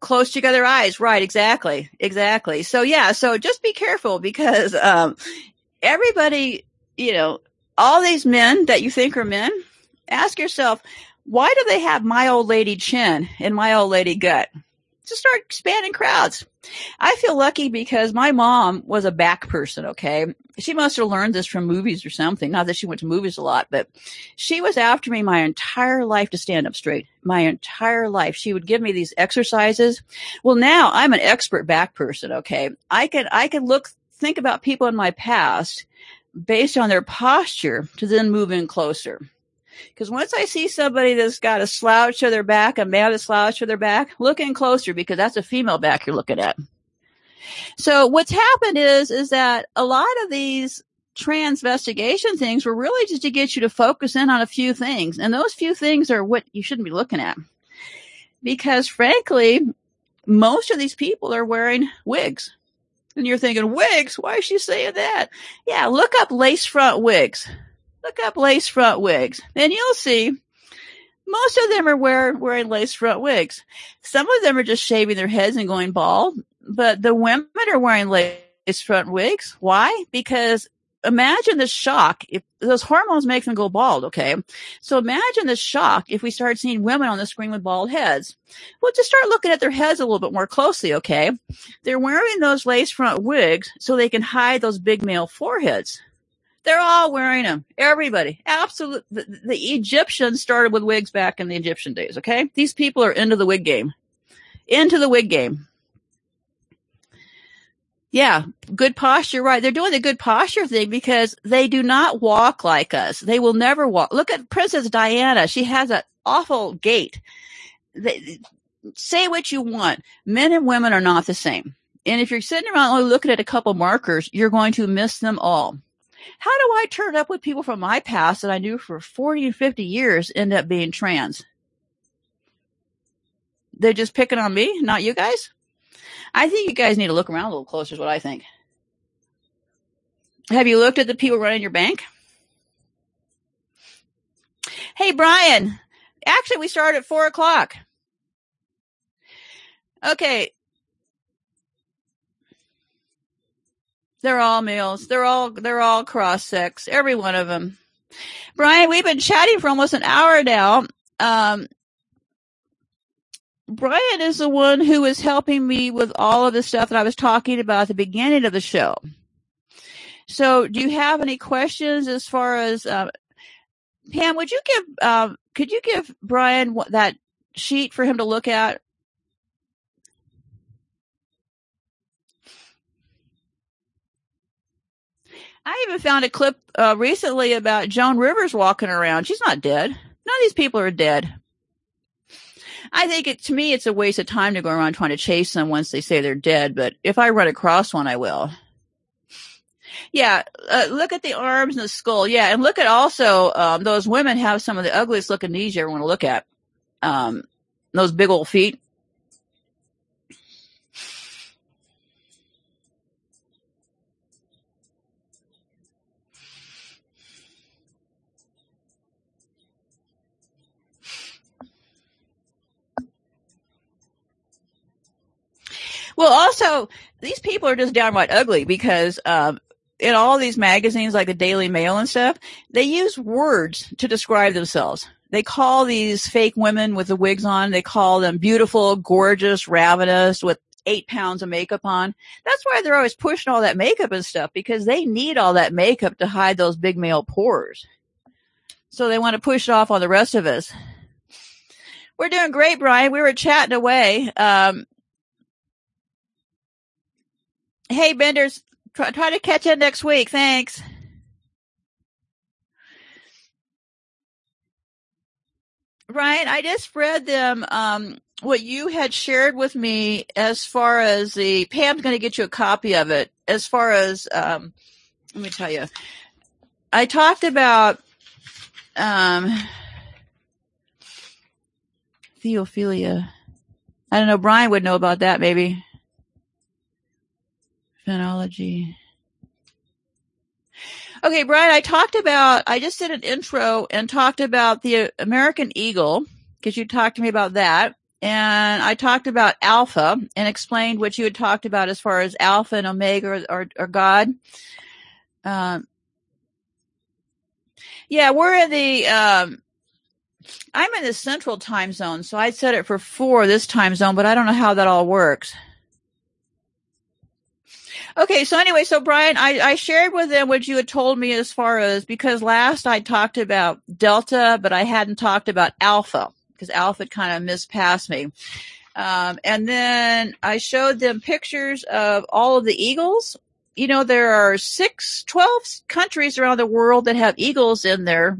Close together eyes. Right. Exactly. Exactly. So yeah. So just be careful because, um, everybody, you know, all these men that you think are men, ask yourself, why do they have my old lady chin and my old lady gut? Just start expanding crowds. I feel lucky because my mom was a back person. Okay. She must have learned this from movies or something. Not that she went to movies a lot, but she was after me my entire life to stand up straight. My entire life. She would give me these exercises. Well, now I'm an expert back person. Okay. I can, I can look, think about people in my past based on their posture to then move in closer. Because once I see somebody that's got a slouch to their back, a man a slouch to their back, look in closer because that's a female back you're looking at. So what's happened is, is that a lot of these transvestigation things were really just to get you to focus in on a few things. And those few things are what you shouldn't be looking at. Because frankly, most of these people are wearing wigs. And you're thinking, wigs? Why is she saying that? Yeah, look up lace front wigs. Look up lace front wigs. Then you'll see most of them are wear, wearing lace front wigs. Some of them are just shaving their heads and going bald, but the women are wearing lace front wigs. Why? Because imagine the shock if those hormones make them go bald. Okay. So imagine the shock if we start seeing women on the screen with bald heads. Well, just start looking at their heads a little bit more closely. Okay. They're wearing those lace front wigs so they can hide those big male foreheads. They're all wearing them. Everybody. Absolutely. The, the, Egyptians started with wigs back in the Egyptian days. Okay. These people are into the wig game. Into the wig game. Yeah. Good posture. Right. They're doing the good posture thing because they do not walk like us. They will never walk. Look at Princess Diana. She has an awful gait. They, say what you want. Men and women are not the same. And if you're sitting around oh, only looking at a couple markers, you're going to miss them all. How do I turn up with people from my past that I knew for 40 and 50 years end up being trans? They're just picking on me, not you guys? I think you guys need to look around a little closer is what I think. Have you looked at the people running your bank? Hey, Brian. Actually, we start at four o'clock. Okay. They're all males. They're all, they're all cross sex. Every one of them. Brian, we've been chatting for almost an hour now. Um, Brian is the one who is helping me with all of the stuff that I was talking about at the beginning of the show. So, do you have any questions as far as uh, Pam? Would you give? Um, could you give Brian that sheet for him to look at I even found a clip uh, recently about Joan Rivers walking around. She's not dead. None of these people are dead. I think it, to me, it's a waste of time to go around trying to chase them once they say they're dead. But if I run across one, I will. Yeah, uh, look at the arms and the skull. Yeah, and look at also um, those women have some of the ugliest looking knees you ever want to look at. Um, those big old feet. Well, also, these people are just downright ugly because, um, in all these magazines like the Daily Mail and stuff, they use words to describe themselves. They call these fake women with the wigs on, they call them beautiful, gorgeous, ravenous with eight pounds of makeup on. That's why they're always pushing all that makeup and stuff because they need all that makeup to hide those big male pores. So they want to push it off on the rest of us. We're doing great, Brian. We were chatting away. Um, Hey, Benders, try, try to catch in next week. Thanks. Ryan, I just read them um, what you had shared with me as far as the Pam's going to get you a copy of it. As far as um, let me tell you, I talked about um, Theophilia. I don't know. Brian would know about that, maybe. Phenology. Okay, Brian, I talked about, I just did an intro and talked about the American Eagle, because you talked to me about that. And I talked about Alpha and explained what you had talked about as far as Alpha and Omega or, or, God. Um, yeah, we're in the, um, I'm in the central time zone, so I set it for four this time zone, but I don't know how that all works. Okay, so anyway, so Brian, I, I shared with them what you had told me as far as because last I talked about Delta, but I hadn't talked about Alpha because Alpha kind of missed past me. Um, and then I showed them pictures of all of the eagles. You know, there are six, 12 countries around the world that have eagles in their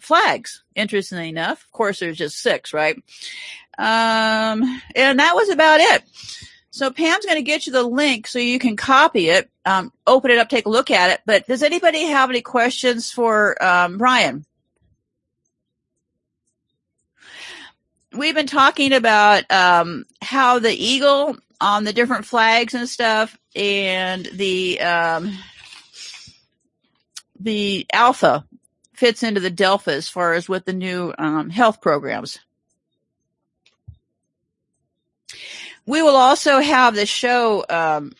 flags. Interestingly enough, of course, there's just six, right? Um, and that was about it. So Pam's going to get you the link so you can copy it, um, open it up, take a look at it. But does anybody have any questions for um, Brian? We've been talking about um, how the eagle on the different flags and stuff, and the um, the alpha fits into the delta as far as with the new um, health programs. We will also have the show um,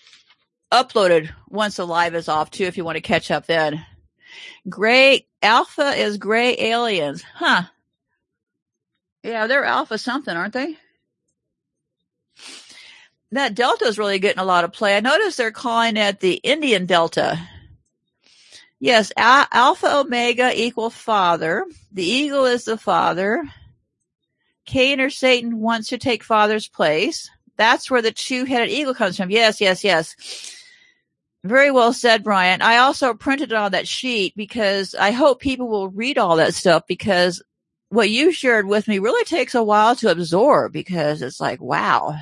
uploaded once the live is off too, if you want to catch up then. Gray Alpha is gray aliens, huh? Yeah, they're Alpha something, aren't they? That Delta is really getting a lot of play. I notice they're calling it the Indian Delta. Yes, Alpha Omega equal Father. The eagle is the Father. Cain or Satan wants to take Father's place. That's where the two-headed eagle comes from. Yes, yes, yes. Very well said, Brian. I also printed it on that sheet because I hope people will read all that stuff because what you shared with me really takes a while to absorb because it's like, wow.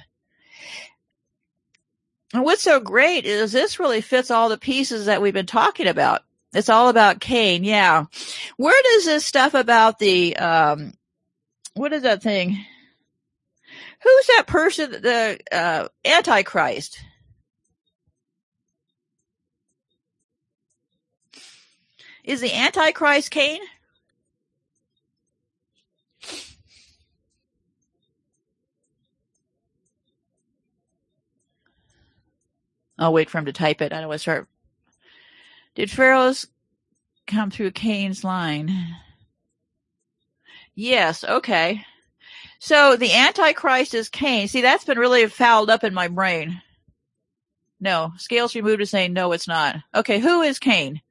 And what's so great is this really fits all the pieces that we've been talking about. It's all about Cain. Yeah. Where does this stuff about the, um, what is that thing? Who's that person, the uh, Antichrist? Is the Antichrist Cain? I'll wait for him to type it. I don't want to start. Did Pharaoh's come through Cain's line? Yes. Okay. So the Antichrist is Cain. See, that's been really fouled up in my brain. No, scales removed is saying no, it's not. Okay, who is Cain?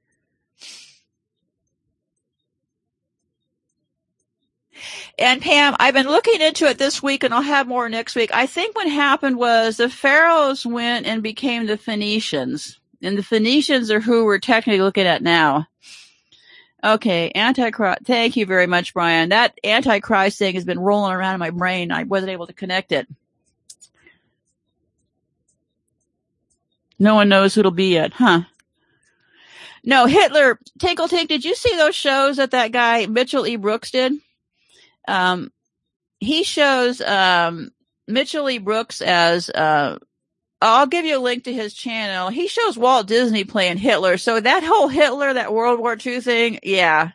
And Pam, I've been looking into it this week and I'll have more next week. I think what happened was the pharaohs went and became the Phoenicians. And the Phoenicians are who we're technically looking at now. Okay, Antichrist. Thank you very much, Brian. That Antichrist thing has been rolling around in my brain. I wasn't able to connect it. No one knows who it'll be yet, huh? No, Hitler. Tinkle Tink, did you see those shows that that guy Mitchell E. Brooks did? Um, he shows um, Mitchell E. Brooks as uh, I'll give you a link to his channel. He shows Walt Disney playing Hitler. So that whole Hitler, that World War II thing, yeah.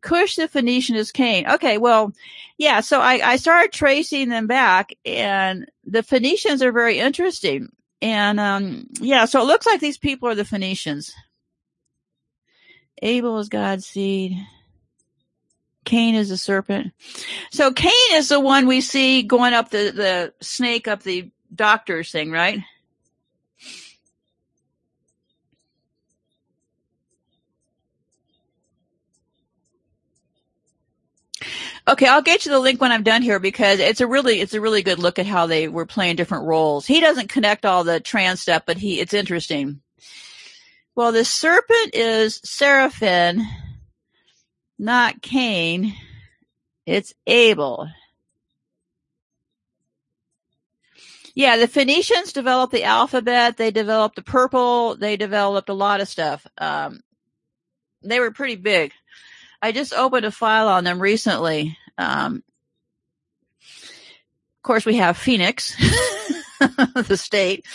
Cush the Phoenician is Cain. Okay, well, yeah, so I, I started tracing them back and the Phoenicians are very interesting. And, um, yeah, so it looks like these people are the Phoenicians. Abel is God's seed. Cain is a serpent. So Cain is the one we see going up the, the snake up the doctor's thing, right? Okay, I'll get you the link when I'm done here because it's a really it's a really good look at how they were playing different roles. He doesn't connect all the trans stuff, but he it's interesting. Well, the serpent is Seraphim, not Cain. It's Abel. Yeah, the Phoenicians developed the alphabet. They developed the purple. They developed a lot of stuff. Um, they were pretty big. I just opened a file on them recently. Um, of course, we have Phoenix, the state.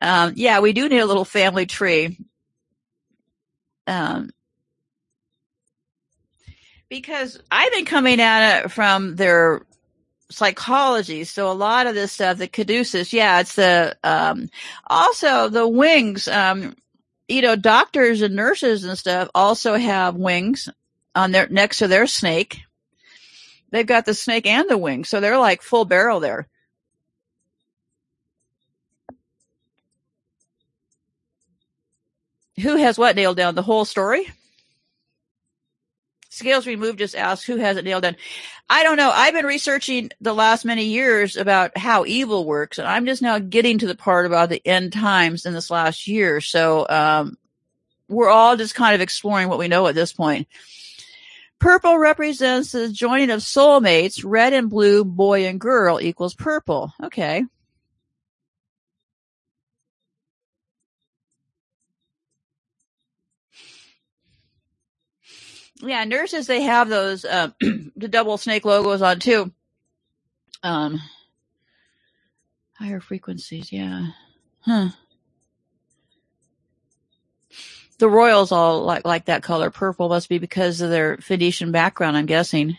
Um, yeah, we do need a little family tree. Um, because I've been coming at it from their psychology. So a lot of this stuff, the caduceus, yeah, it's the, um, also the wings, um, you know, doctors and nurses and stuff also have wings on their, next to their snake. They've got the snake and the wings. So they're like full barrel there. Who has what nailed down? The whole story? Scales removed just asks who has it nailed down. I don't know. I've been researching the last many years about how evil works, and I'm just now getting to the part about the end times in this last year. So um, we're all just kind of exploring what we know at this point. Purple represents the joining of soulmates. Red and blue, boy and girl equals purple. Okay. Yeah, nurses they have those uh, the double snake logos on too. Um, higher frequencies, yeah. Huh. The royals all like like that color. Purple must be because of their Phoenician background, I'm guessing.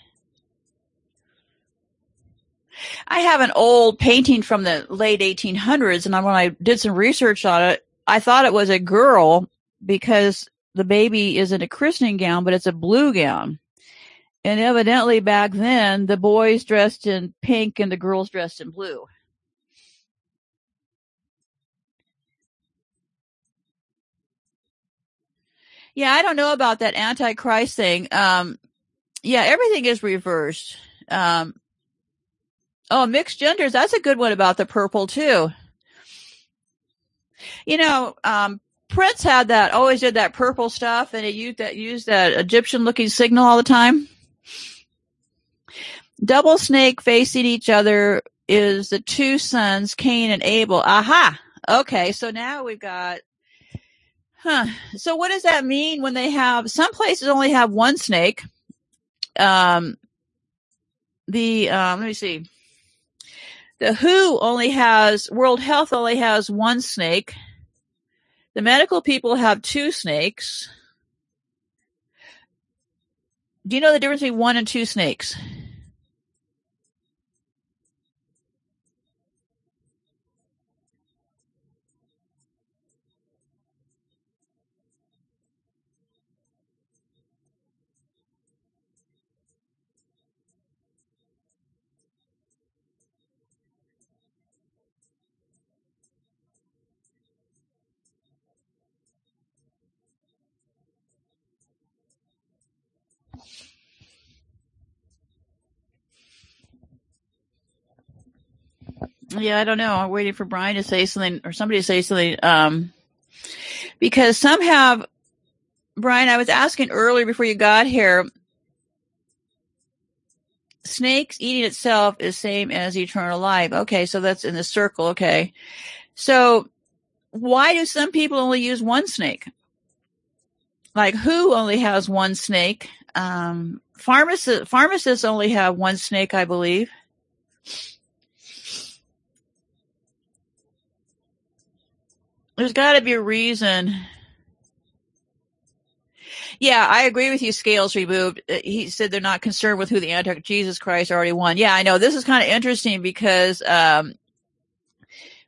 I have an old painting from the late 1800s, and when I did some research on it, I thought it was a girl because the baby isn't a christening gown, but it's a blue gown. And evidently back then, the boys dressed in pink and the girls dressed in blue. Yeah, I don't know about that antichrist thing. Um, yeah, everything is reversed. Um, oh, mixed genders. That's a good one about the purple too. You know, um, Prince had that, always did that purple stuff and it used that, used that Egyptian looking signal all the time. Double snake facing each other is the two sons, Cain and Abel. Aha. Okay. So now we've got, huh. So what does that mean when they have, some places only have one snake. Um, the, um, let me see. The WHO only has, World Health only has one snake. The medical people have two snakes. Do you know the difference between one and two snakes? Yeah, I don't know. I'm waiting for Brian to say something or somebody to say something. Um, because some have, Brian, I was asking earlier before you got here, snakes eating itself is same as eternal life. Okay. So that's in the circle. Okay. So why do some people only use one snake? Like who only has one snake? Um, pharmacists, pharmacists only have one snake, I believe. There's got to be a reason. Yeah, I agree with you. Scales removed. Uh, he said they're not concerned with who the Antichrist. Jesus Christ already won. Yeah, I know. This is kind of interesting because um,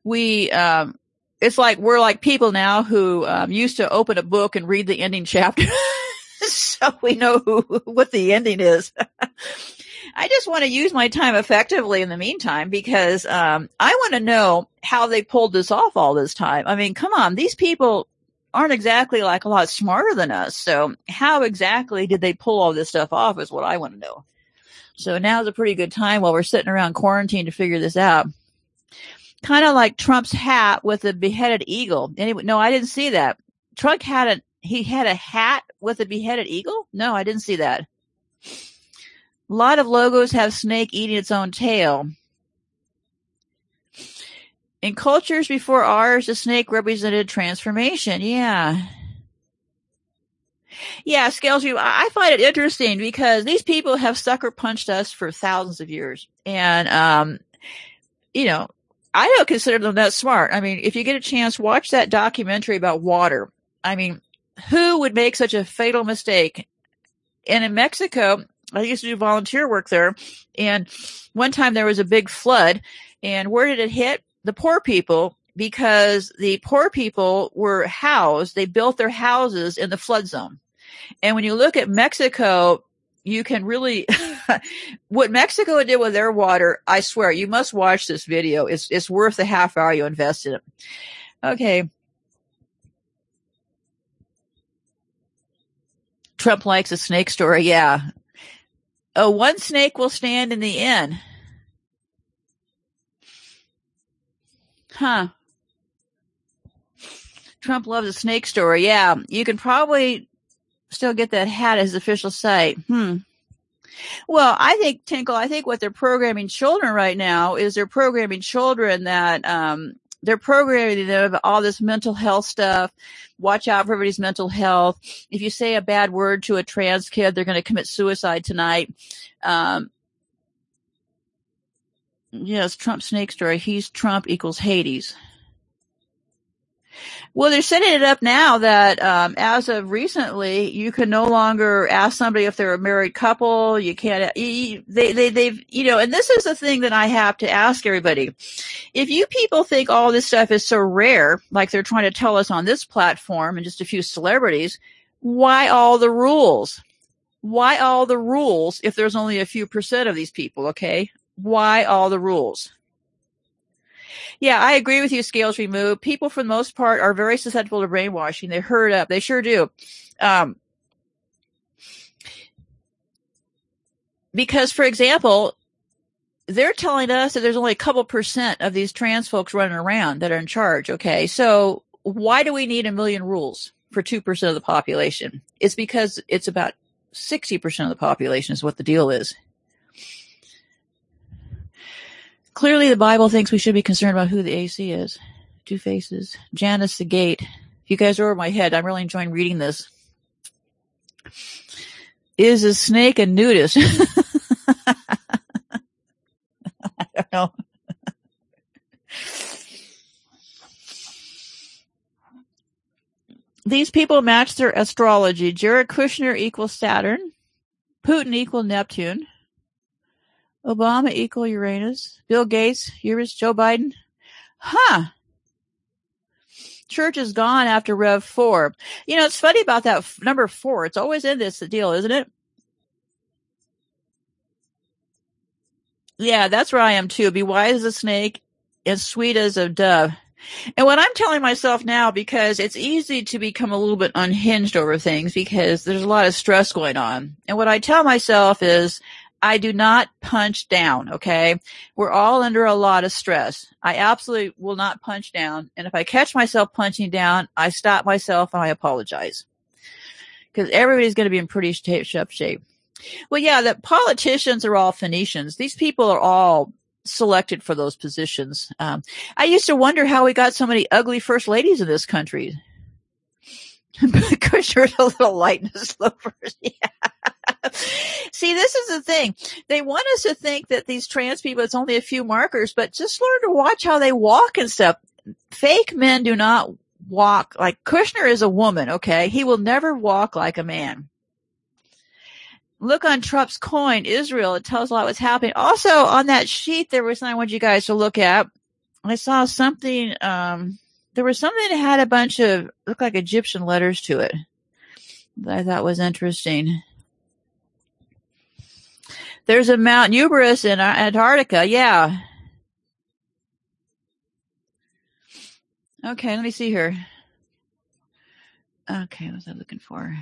we um, it's like we're like people now who um, used to open a book and read the ending chapter, so we know who, what the ending is. I just want to use my time effectively in the meantime because um, I want to know how they pulled this off all this time. I mean, come on, these people aren't exactly like a lot smarter than us. So how exactly did they pull all this stuff off is what I want to know. So now's a pretty good time while we're sitting around quarantine to figure this out. Kind of like Trump's hat with a beheaded eagle. Anyway, no, I didn't see that. Trump had a, he had a hat with a beheaded eagle? No, I didn't see that. A lot of logos have snake eating its own tail. In cultures before ours, the snake represented transformation. Yeah. Yeah, Scales You, I find it interesting because these people have sucker punched us for thousands of years. And, um, you know, I don't consider them that smart. I mean, if you get a chance, watch that documentary about water. I mean, who would make such a fatal mistake? And in Mexico, I used to do volunteer work there. And one time there was a big flood. And where did it hit? The poor people, because the poor people were housed. They built their houses in the flood zone. And when you look at Mexico, you can really, what Mexico did with their water, I swear, you must watch this video. It's, it's worth the half hour you invest in it. Okay. Trump likes a snake story. Yeah. Oh, one snake will stand in the inn. Huh. Trump loves a snake story. Yeah. You can probably still get that hat as official site. Hmm. Well, I think Tinkle. I think what they're programming children right now is they're programming children that um, they're programming them all this mental health stuff. Watch out for everybody's mental health. If you say a bad word to a trans kid, they're going to commit suicide tonight. Um, yes, Trump snake story. He's Trump equals Hades. Well, they're setting it up now that um, as of recently, you can no longer ask somebody if they're a married couple. You can't. You, they they they've you know, and this is the thing that I have to ask everybody. If you people think all this stuff is so rare, like they're trying to tell us on this platform and just a few celebrities, why all the rules? Why all the rules if there's only a few percent of these people? Okay, why all the rules? Yeah, I agree with you, scales removed. People, for the most part, are very susceptible to brainwashing. They hurt up. They sure do. Um, because, for example, they're telling us that there's only a couple percent of these trans folks running around that are in charge. Okay. So why do we need a million rules for 2% of the population? It's because it's about 60% of the population is what the deal is. Clearly, the Bible thinks we should be concerned about who the AC is. Two faces. Janus the gate. If you guys are over my head, I'm really enjoying reading this. Is a snake a nudist? I don't know. These people match their astrology. Jared Kushner equals Saturn. Putin equal Neptune. Obama equal Uranus. Bill Gates, Uranus, Joe Biden. Huh. Church is gone after Rev 4. You know, it's funny about that f- number 4. It's always in this deal, isn't it? Yeah, that's where I am too. Be wise as a snake and sweet as a dove. And what I'm telling myself now, because it's easy to become a little bit unhinged over things because there's a lot of stress going on. And what I tell myself is I do not punch down. Okay. We're all under a lot of stress. I absolutely will not punch down. And if I catch myself punching down, I stop myself and I apologize because everybody's going to be in pretty shape, shape. Well, yeah, the politicians are all Phoenicians. These people are all selected for those positions. Um, I used to wonder how we got so many ugly first ladies in this country. because you're a little lightness lovers. Yeah. See, this is the thing. They want us to think that these trans people, it's only a few markers, but just learn to watch how they walk and stuff. Fake men do not walk like Kushner is a woman, okay? He will never walk like a man. Look on Trump's coin, Israel. It tells a lot what's happening. Also, on that sheet, there was something I want you guys to look at. I saw something, um, there was something that had a bunch of, looked like Egyptian letters to it that I thought was interesting. There's a Mount Elbrus in Antarctica. Yeah. Okay, let me see here. Okay, what was I looking for?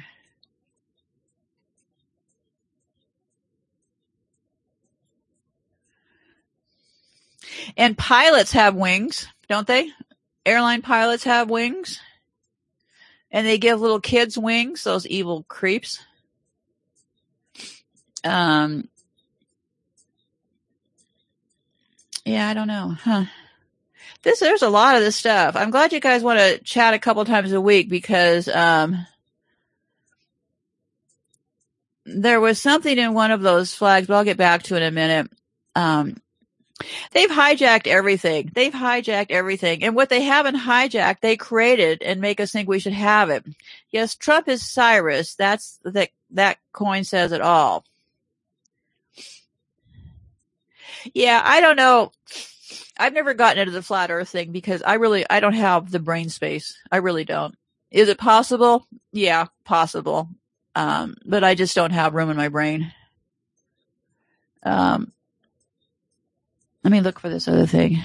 And pilots have wings, don't they? Airline pilots have wings. And they give little kids wings, those evil creeps. Um, yeah, I don't know. Huh. this there's a lot of this stuff. I'm glad you guys want to chat a couple times a week because um, there was something in one of those flags, but I'll get back to it in a minute. Um, they've hijacked everything. They've hijacked everything. And what they haven't hijacked, they created and make us think we should have it. Yes, Trump is Cyrus. That's that that coin says it all. Yeah, I don't know. I've never gotten into the flat earth thing because I really I don't have the brain space. I really don't. Is it possible? Yeah, possible. Um, but I just don't have room in my brain. Um, let me look for this other thing.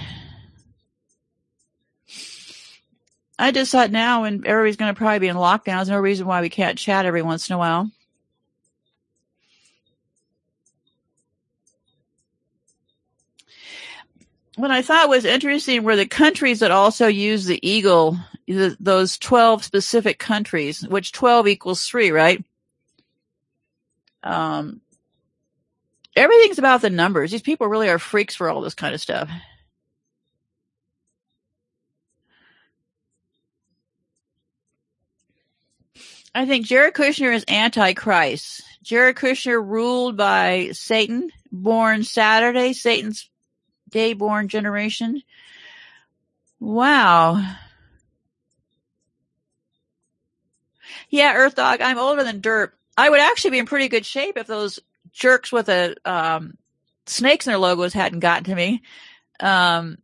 I just thought now, and everybody's going to probably be in lockdown, there's no reason why we can't chat every once in a while. What I thought was interesting were the countries that also use the eagle, the, those 12 specific countries, which 12 equals three, right? Um, everything's about the numbers. These people really are freaks for all this kind of stuff. I think Jared Kushner is antichrist. Jared Kushner ruled by Satan, born Saturday, Satan's day born generation. Wow. Yeah, Earth Dog, I'm older than dirt. I would actually be in pretty good shape if those jerks with the um, snakes in their logos hadn't gotten to me. Um,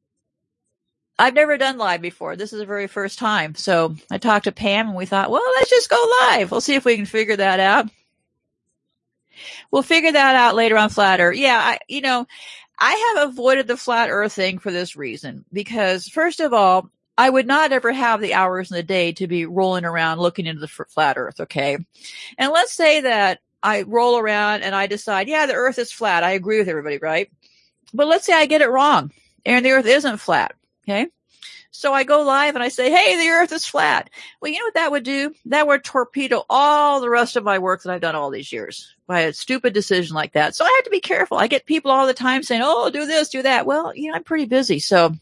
I've never done live before. This is the very first time. So I talked to Pam and we thought, well, let's just go live. We'll see if we can figure that out. We'll figure that out later on Flatter. Yeah, I, you know, I have avoided the flat earth thing for this reason because first of all, I would not ever have the hours in the day to be rolling around looking into the flat earth. Okay. And let's say that I roll around and I decide, yeah, the earth is flat. I agree with everybody, right? But let's say I get it wrong and the earth isn't flat. Okay. So I go live and I say, Hey, the earth is flat. Well, you know what that would do? That would torpedo all the rest of my work that I've done all these years by a stupid decision like that. So I have to be careful. I get people all the time saying, Oh, do this, do that. Well, you know, I'm pretty busy. So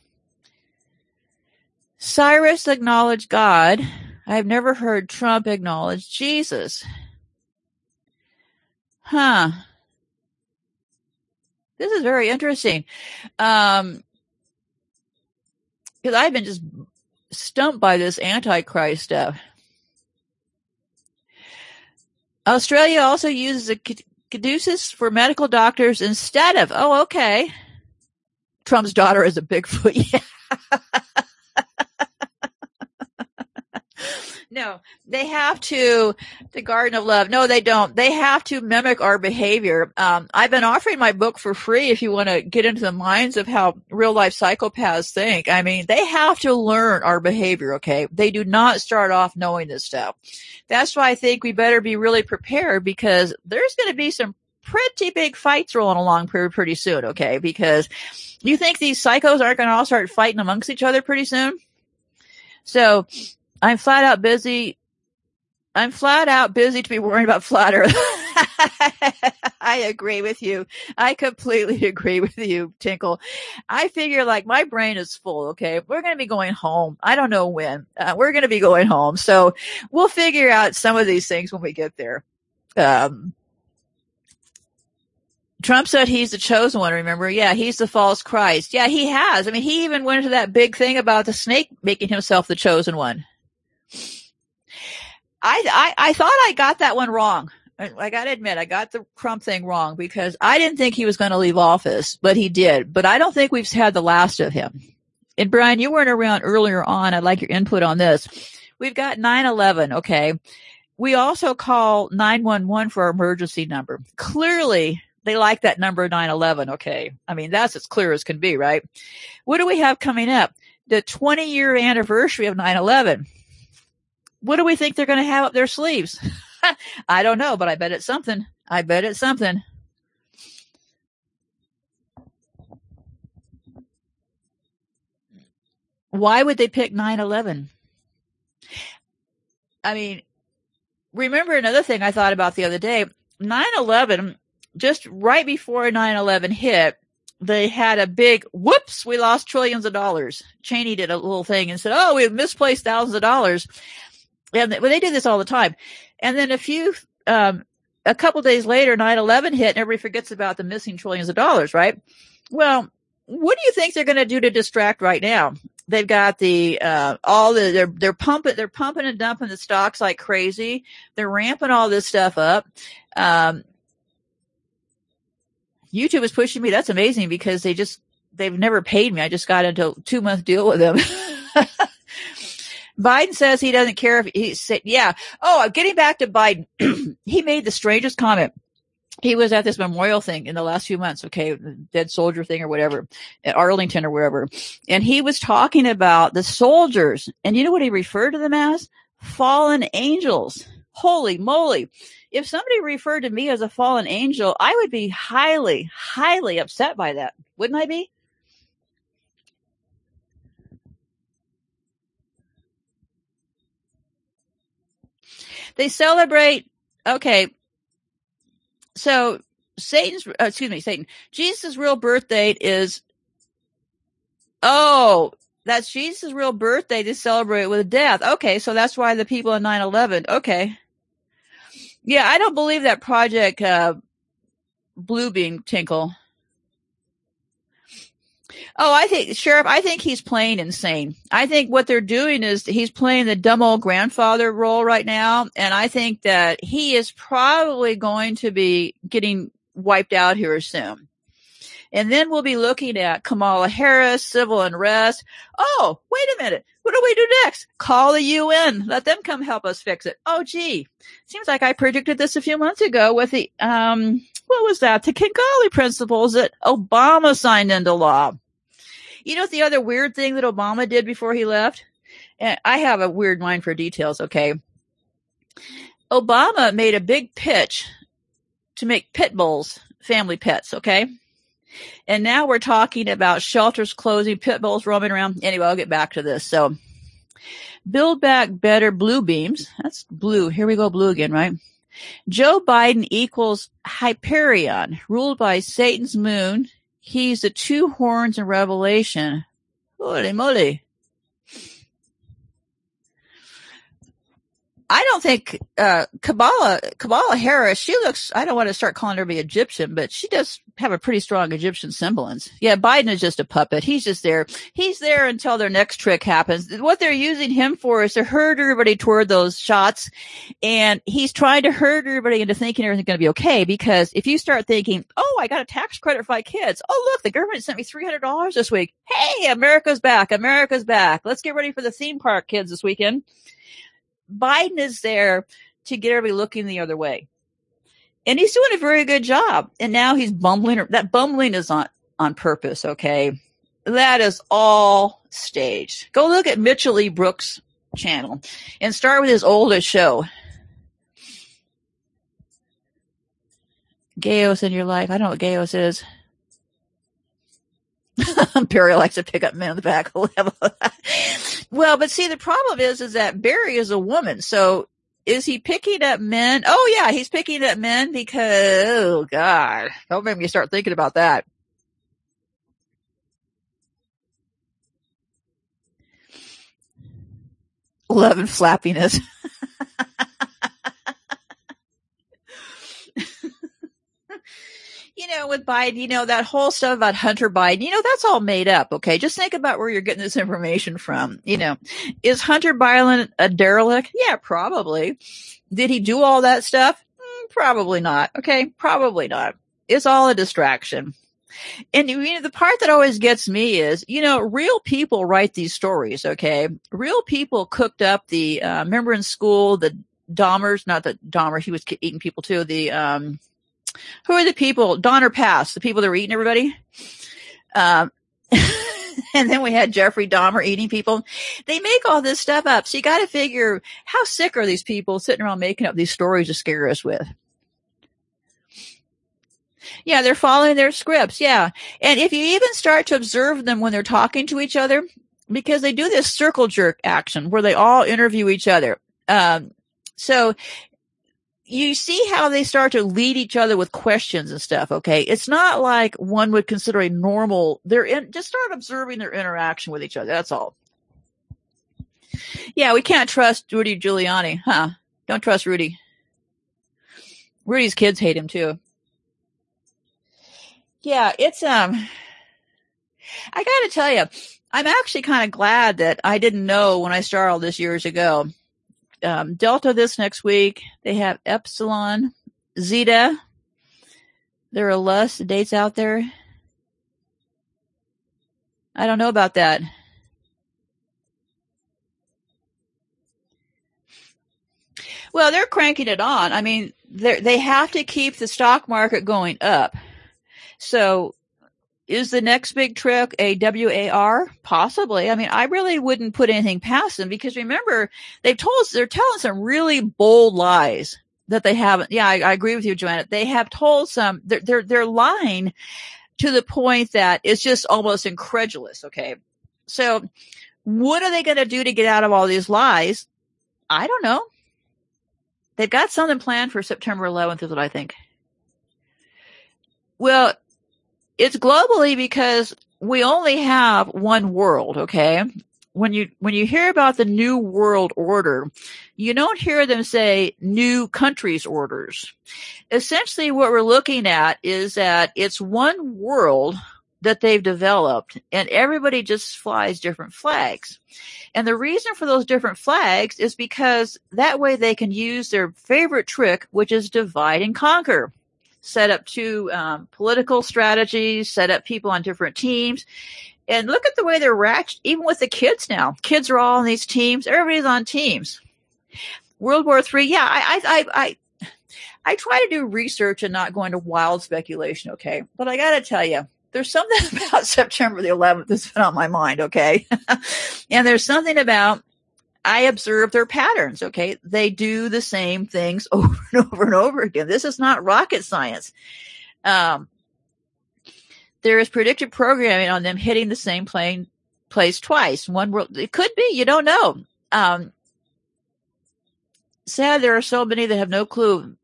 Cyrus acknowledged God. I've never heard Trump acknowledge Jesus. Huh. This is very interesting. Um, because I've been just stumped by this antichrist stuff. Australia also uses a caduceus for medical doctors instead of, oh, okay. Trump's daughter is a Bigfoot. Yeah. No, they have to, the Garden of Love. No, they don't. They have to mimic our behavior. Um, I've been offering my book for free if you want to get into the minds of how real life psychopaths think. I mean, they have to learn our behavior, okay? They do not start off knowing this stuff. That's why I think we better be really prepared because there's going to be some pretty big fights rolling along pretty, pretty soon, okay? Because you think these psychos aren't going to all start fighting amongst each other pretty soon? So I'm flat out busy. I'm flat out busy to be worrying about flat earth. I agree with you. I completely agree with you, Tinkle. I figure like my brain is full. Okay. We're going to be going home. I don't know when. Uh, we're going to be going home. So we'll figure out some of these things when we get there. Um, Trump said he's the chosen one, remember? Yeah, he's the false Christ. Yeah, he has. I mean, he even went into that big thing about the snake making himself the chosen one. I, I, I thought I got that one wrong. I got to admit, I got the Trump thing wrong because I didn't think he was going to leave office, but he did. But I don't think we've had the last of him. And Brian, you weren't around earlier on. I'd like your input on this. We've got 911. Okay. We also call 911 for our emergency number. Clearly, they like that number 911. Okay. I mean, that's as clear as can be, right? What do we have coming up? The 20 year anniversary of 911 what do we think they're going to have up their sleeves? I don't know, but I bet it's something. I bet it's something. Why would they pick 9/11? I mean, remember another thing I thought about the other day. 9/11 just right before 9/11 hit, they had a big whoops, we lost trillions of dollars. Cheney did a little thing and said, Oh, we've misplaced thousands of dollars. And well, they do this all the time. And then a few, um, a couple days later, 9-11 hit and everybody forgets about the missing trillions of dollars, right? Well, what do you think they're going to do to distract right now? They've got the, uh, all the, they're, they're pumping, they're pumping and dumping the stocks like crazy. They're ramping all this stuff up. Um, YouTube is pushing me. That's amazing because they just, they've never paid me. I just got into a two month deal with them. Biden says he doesn't care if he said, yeah. Oh, getting back to Biden. he made the strangest comment. He was at this memorial thing in the last few months, okay, dead soldier thing or whatever, at Arlington or wherever. And he was talking about the soldiers. And you know what he referred to them as? Fallen angels. Holy moly if somebody referred to me as a fallen angel, I would be highly, highly upset by that. Wouldn't I be? They celebrate, okay. So Satan's, uh, excuse me, Satan, Jesus' real birth date is, oh, that's Jesus' real birthday to celebrate with death. Okay. So that's why the people in 9-11, okay. Yeah, I don't believe that project uh, Bluebeam Tinkle. Oh, I think Sheriff. I think he's playing insane. I think what they're doing is he's playing the dumb old grandfather role right now, and I think that he is probably going to be getting wiped out here soon. And then we'll be looking at Kamala Harris, civil unrest. Oh, wait a minute. What do we do next? Call the UN. Let them come help us fix it. Oh, gee. Seems like I predicted this a few months ago with the, um, what was that? The Kigali principles that Obama signed into law. You know the other weird thing that Obama did before he left? And I have a weird mind for details, okay? Obama made a big pitch to make pit bulls family pets, okay? And now we're talking about shelters closing, pit bulls roaming around. Anyway, I'll get back to this. So build back better blue beams. That's blue. Here we go. Blue again, right? Joe Biden equals Hyperion, ruled by Satan's moon. He's the two horns in Revelation. Holy moly. I don't think uh, Kamala Kamala Harris. She looks. I don't want to start calling her be Egyptian, but she does have a pretty strong Egyptian semblance. Yeah, Biden is just a puppet. He's just there. He's there until their next trick happens. What they're using him for is to herd everybody toward those shots, and he's trying to herd everybody into thinking everything's going to be okay. Because if you start thinking, "Oh, I got a tax credit for my kids. Oh, look, the government sent me three hundred dollars this week. Hey, America's back. America's back. Let's get ready for the theme park kids this weekend." Biden is there to get everybody looking the other way. And he's doing a very good job. And now he's bumbling. That bumbling is on, on purpose. Okay. That is all staged. Go look at Mitchell E. Brooks channel and start with his oldest show. Gayos in your life. I don't know what Gayos is. Barry likes to pick up men in the back. well, but see, the problem is, is that Barry is a woman. So is he picking up men? Oh yeah, he's picking up men because, oh God, don't make me start thinking about that. Love and flappiness. you know, with Biden, you know, that whole stuff about Hunter Biden, you know, that's all made up. Okay. Just think about where you're getting this information from. You know, is Hunter Biden a derelict? Yeah, probably. Did he do all that stuff? Mm, probably not. Okay. Probably not. It's all a distraction. And you know, the part that always gets me is, you know, real people write these stories. Okay. Real people cooked up the, uh, remember in school, the Dahmers, not the Dahmer, he was eating people too. The, um, who are the people? Donner Pass, the people that were eating everybody. Um, and then we had Jeffrey Dahmer eating people. They make all this stuff up. So you got to figure how sick are these people sitting around making up these stories to scare us with? Yeah, they're following their scripts. Yeah. And if you even start to observe them when they're talking to each other, because they do this circle jerk action where they all interview each other. Um, so you see how they start to lead each other with questions and stuff. Okay. It's not like one would consider a normal, they're in, just start observing their interaction with each other. That's all. Yeah. We can't trust Rudy Giuliani, huh? Don't trust Rudy. Rudy's kids hate him too. Yeah. It's, um, I gotta tell you, I'm actually kind of glad that I didn't know when I started all this years ago um, Delta this next week. They have Epsilon, Zeta. There are less dates out there. I don't know about that. Well, they're cranking it on. I mean, they have to keep the stock market going up. So is the next big trick a WAR? Possibly. I mean, I really wouldn't put anything past them because remember, they've told us, they're telling some really bold lies that they haven't. Yeah, I, I agree with you, Joanna. They have told some, they're, they're, they're lying to the point that it's just almost incredulous. Okay. So what are they going to do to get out of all these lies? I don't know. They've got something planned for September 11th is what I think. Well, it's globally because we only have one world, okay? When you, when you hear about the new world order, you don't hear them say new countries orders. Essentially what we're looking at is that it's one world that they've developed and everybody just flies different flags. And the reason for those different flags is because that way they can use their favorite trick, which is divide and conquer set up two um, political strategies, set up people on different teams. And look at the way they're ratchet, even with the kids now. Kids are all on these teams. Everybody's on teams. World War Three, yeah, I, I, I, I try to do research and not go into wild speculation, okay? But I got to tell you, there's something about September the 11th that's been on my mind, okay? and there's something about I observe their patterns. Okay. They do the same things over and over and over again. This is not rocket science. Um, there is predictive programming on them hitting the same plane place twice. One world, it could be, you don't know. Um, sad there are so many that have no clue.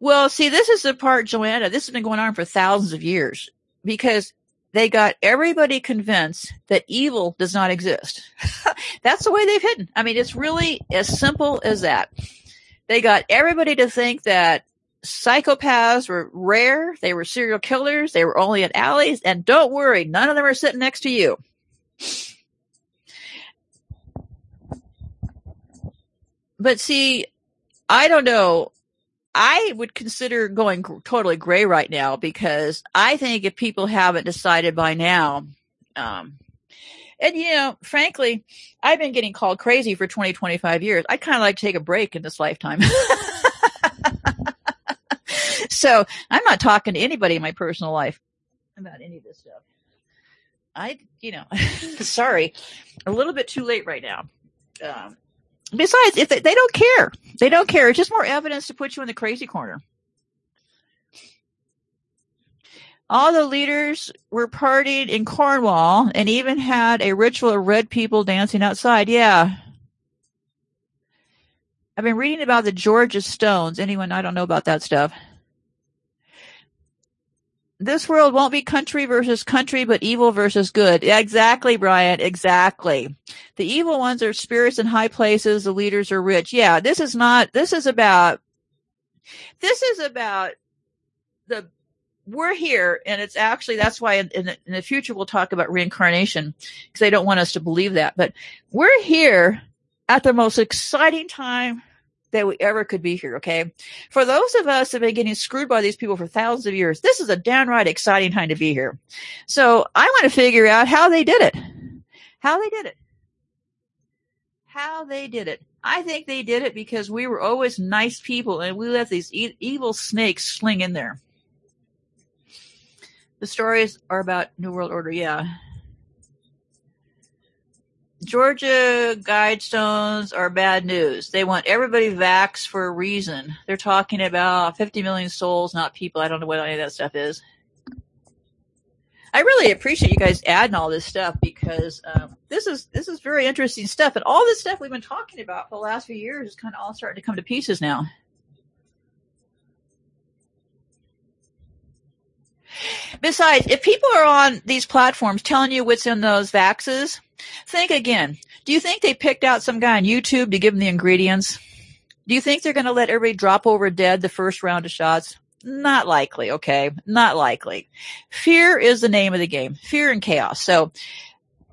Well, see, this is the part, Joanna, this has been going on for thousands of years because they got everybody convinced that evil does not exist. That's the way they've hidden. I mean, it's really as simple as that. They got everybody to think that psychopaths were rare. They were serial killers. They were only in alleys. And don't worry, none of them are sitting next to you. But see, I don't know. I would consider going totally gray right now because I think if people haven't decided by now, um, and you know, frankly, I've been getting called crazy for 20, 25 years. I'd kind of like to take a break in this lifetime. so I'm not talking to anybody in my personal life about any of this stuff. I, you know, sorry, a little bit too late right now. Um, Besides, if they, they don't care, they don't care. It's just more evidence to put you in the crazy corner. All the leaders were partied in Cornwall and even had a ritual of red people dancing outside. Yeah. I've been reading about the Georgia Stones. Anyone? I don't know about that stuff this world won't be country versus country, but evil versus good. Exactly, Brian. Exactly. The evil ones are spirits in high places. The leaders are rich. Yeah, this is not, this is about, this is about the, we're here and it's actually, that's why in, in, the, in the future we'll talk about reincarnation because they don't want us to believe that, but we're here at the most exciting time that we ever could be here. Okay. For those of us that have been getting screwed by these people for thousands of years, this is a downright exciting time to be here. So I want to figure out how they did it. How they did it. How they did it. I think they did it because we were always nice people and we let these e- evil snakes sling in there. The stories are about New World Order. Yeah. Georgia guidestones are bad news. They want everybody vax for a reason. They're talking about 50 million souls, not people. I don't know what any of that stuff is. I really appreciate you guys adding all this stuff because um, this is this is very interesting stuff, and all this stuff we've been talking about for the last few years is kind of all starting to come to pieces now. Besides, if people are on these platforms telling you what's in those vaxes, think again. Do you think they picked out some guy on YouTube to give them the ingredients? Do you think they're going to let everybody drop over dead the first round of shots? Not likely, okay? Not likely. Fear is the name of the game. Fear and chaos. So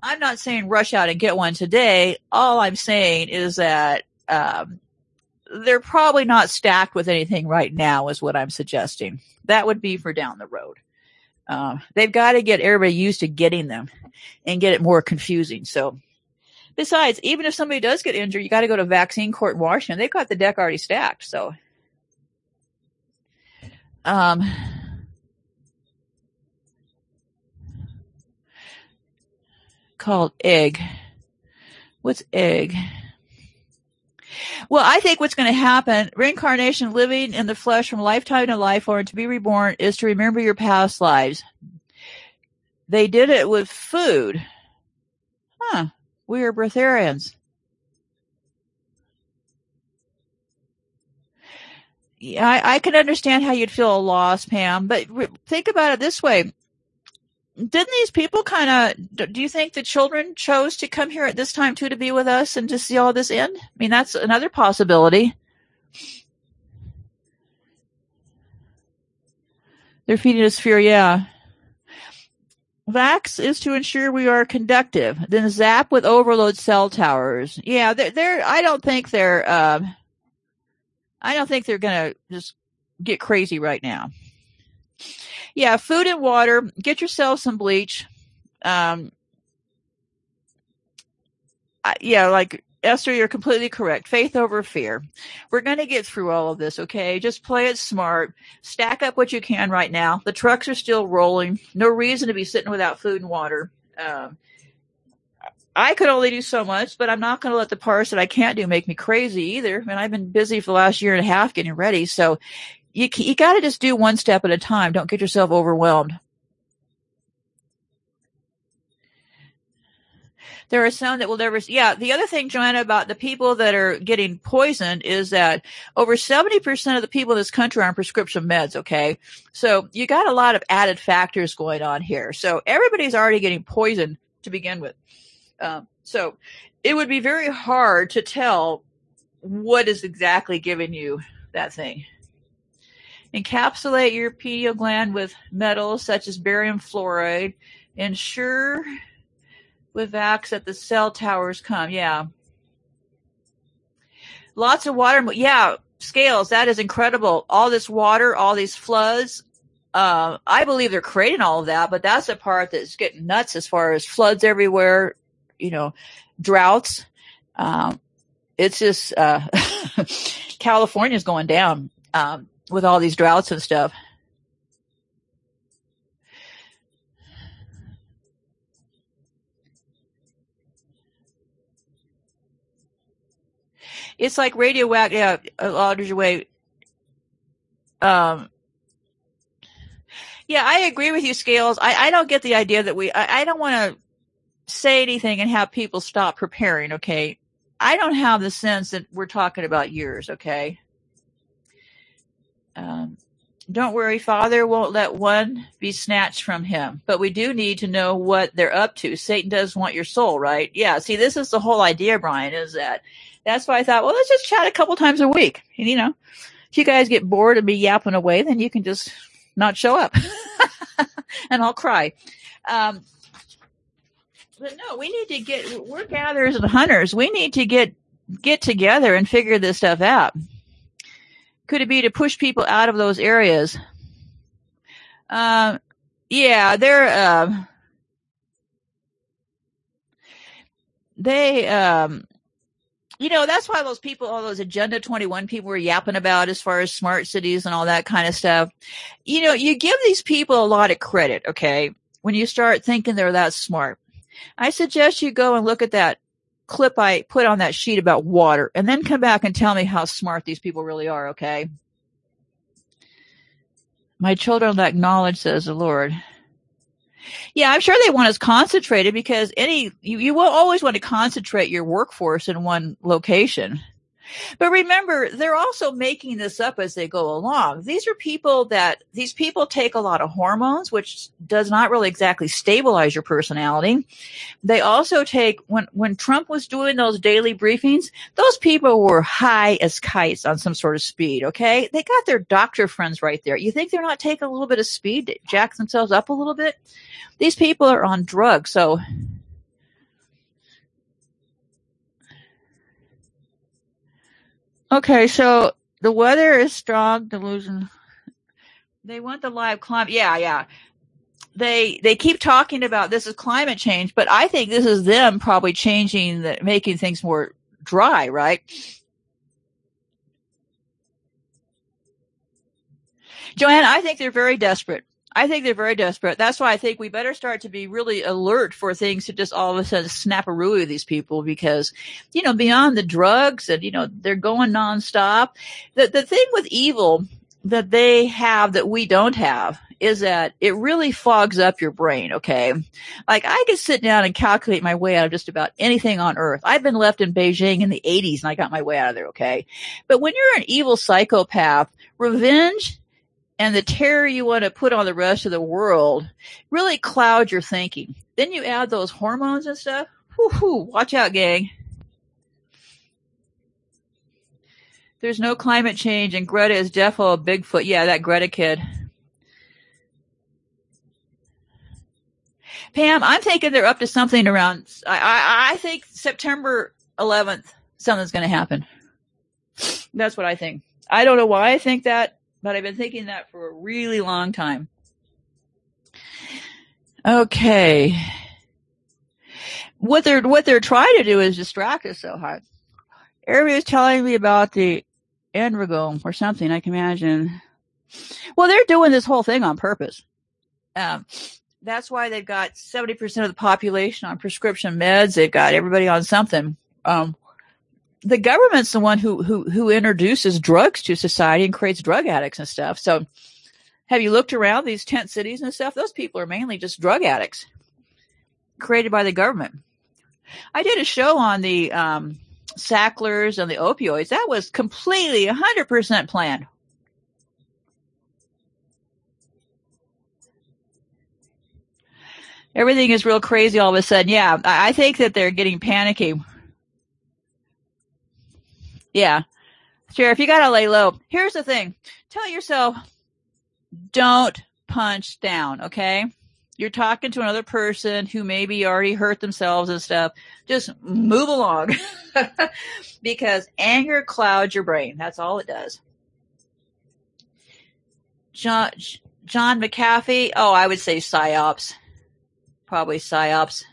I'm not saying rush out and get one today. All I'm saying is that um, they're probably not stacked with anything right now, is what I'm suggesting. That would be for down the road. Uh, they've got to get everybody used to getting them and get it more confusing. So, besides, even if somebody does get injured, you got to go to vaccine court in Washington. They've got the deck already stacked. So, um, called egg. What's egg? Well, I think what's going to happen, reincarnation, living in the flesh from lifetime to life or to be reborn is to remember your past lives. They did it with food. Huh. We are breatharians. Yeah, I, I can understand how you'd feel a loss, Pam, but think about it this way didn't these people kind of do you think the children chose to come here at this time too to be with us and to see all this end? I mean that's another possibility. They're feeding us fear yeah. Vax is to ensure we are conductive then zap with overload cell towers. Yeah they're, they're i don't think they're uh, i don't think they're gonna just get crazy right now yeah, food and water. Get yourself some bleach. Um, yeah, like Esther, you're completely correct. Faith over fear. We're going to get through all of this, okay? Just play it smart. Stack up what you can right now. The trucks are still rolling. No reason to be sitting without food and water. Um, I could only do so much, but I'm not going to let the parts that I can't do make me crazy either. I mean, I've been busy for the last year and a half getting ready. So you you got to just do one step at a time. Don't get yourself overwhelmed. There are some that will never. Yeah, the other thing, Joanna, about the people that are getting poisoned is that over seventy percent of the people in this country are on prescription meds. Okay, so you got a lot of added factors going on here. So everybody's already getting poisoned to begin with. Um, so it would be very hard to tell what is exactly giving you that thing. Encapsulate your pineal gland with metals such as barium fluoride. Ensure with Vax that the cell towers come. Yeah. Lots of water. Yeah. Scales. That is incredible. All this water, all these floods. Uh, I believe they're creating all of that, but that's the part that's getting nuts as far as floods everywhere, you know, droughts. Um, it's just, uh, California's going down. Um, with all these droughts and stuff. It's like radioactive, yeah, of way. Um, yeah, I agree with you, Scales. I, I don't get the idea that we, I, I don't want to say anything and have people stop preparing, okay? I don't have the sense that we're talking about years, okay? Um, don't worry, Father won't let one be snatched from him. But we do need to know what they're up to. Satan does want your soul, right? Yeah. See, this is the whole idea, Brian, is that that's why I thought, well, let's just chat a couple times a week. And, you know, if you guys get bored of me yapping away, then you can just not show up and I'll cry. Um, but no, we need to get, we're gatherers and hunters. We need to get, get together and figure this stuff out. Could it be to push people out of those areas? Um, yeah, they're, uh, they, um, you know, that's why those people, all those Agenda 21 people were yapping about as far as smart cities and all that kind of stuff. You know, you give these people a lot of credit, okay? When you start thinking they're that smart. I suggest you go and look at that clip I put on that sheet about water and then come back and tell me how smart these people really are, okay? My children lack knowledge, says the Lord. Yeah, I'm sure they want us concentrated because any, you, you will always want to concentrate your workforce in one location. But remember, they're also making this up as they go along. These are people that, these people take a lot of hormones, which does not really exactly stabilize your personality. They also take, when, when Trump was doing those daily briefings, those people were high as kites on some sort of speed, okay? They got their doctor friends right there. You think they're not taking a little bit of speed to jack themselves up a little bit? These people are on drugs, so Okay, so the weather is strong delusion. They want the live climate. Yeah, yeah. They they keep talking about this is climate change, but I think this is them probably changing the making things more dry, right? Joanne, I think they're very desperate. I think they're very desperate. That's why I think we better start to be really alert for things to just all of a sudden snap a of these people because, you know, beyond the drugs and, you know, they're going nonstop. The, the thing with evil that they have that we don't have is that it really fogs up your brain. Okay. Like I could sit down and calculate my way out of just about anything on earth. I've been left in Beijing in the eighties and I got my way out of there. Okay. But when you're an evil psychopath, revenge and the terror you want to put on the rest of the world really cloud your thinking. Then you add those hormones and stuff. Whoo, watch out, gang. There's no climate change, and Greta is definitely a Bigfoot. Yeah, that Greta kid. Pam, I'm thinking they're up to something around. I, I, I think September 11th, something's going to happen. That's what I think. I don't know why I think that but I've been thinking that for a really long time. Okay. What they're, what they're trying to do is distract us so hard. Everybody's telling me about the Enrigo or something, I can imagine. Well, they're doing this whole thing on purpose. Um, that's why they've got 70% of the population on prescription meds. They've got everybody on something. Um, the government's the one who who who introduces drugs to society and creates drug addicts and stuff. So have you looked around these tent cities and stuff? Those people are mainly just drug addicts created by the government. I did a show on the um, Sacklers and the opioids. That was completely 100% planned. Everything is real crazy all of a sudden. Yeah, I think that they're getting panicky yeah. Sheriff, you gotta lay low. Here's the thing. Tell yourself, don't punch down, okay? You're talking to another person who maybe already hurt themselves and stuff. Just move along. because anger clouds your brain. That's all it does. John, John McAfee. Oh, I would say psyops. Probably psyops.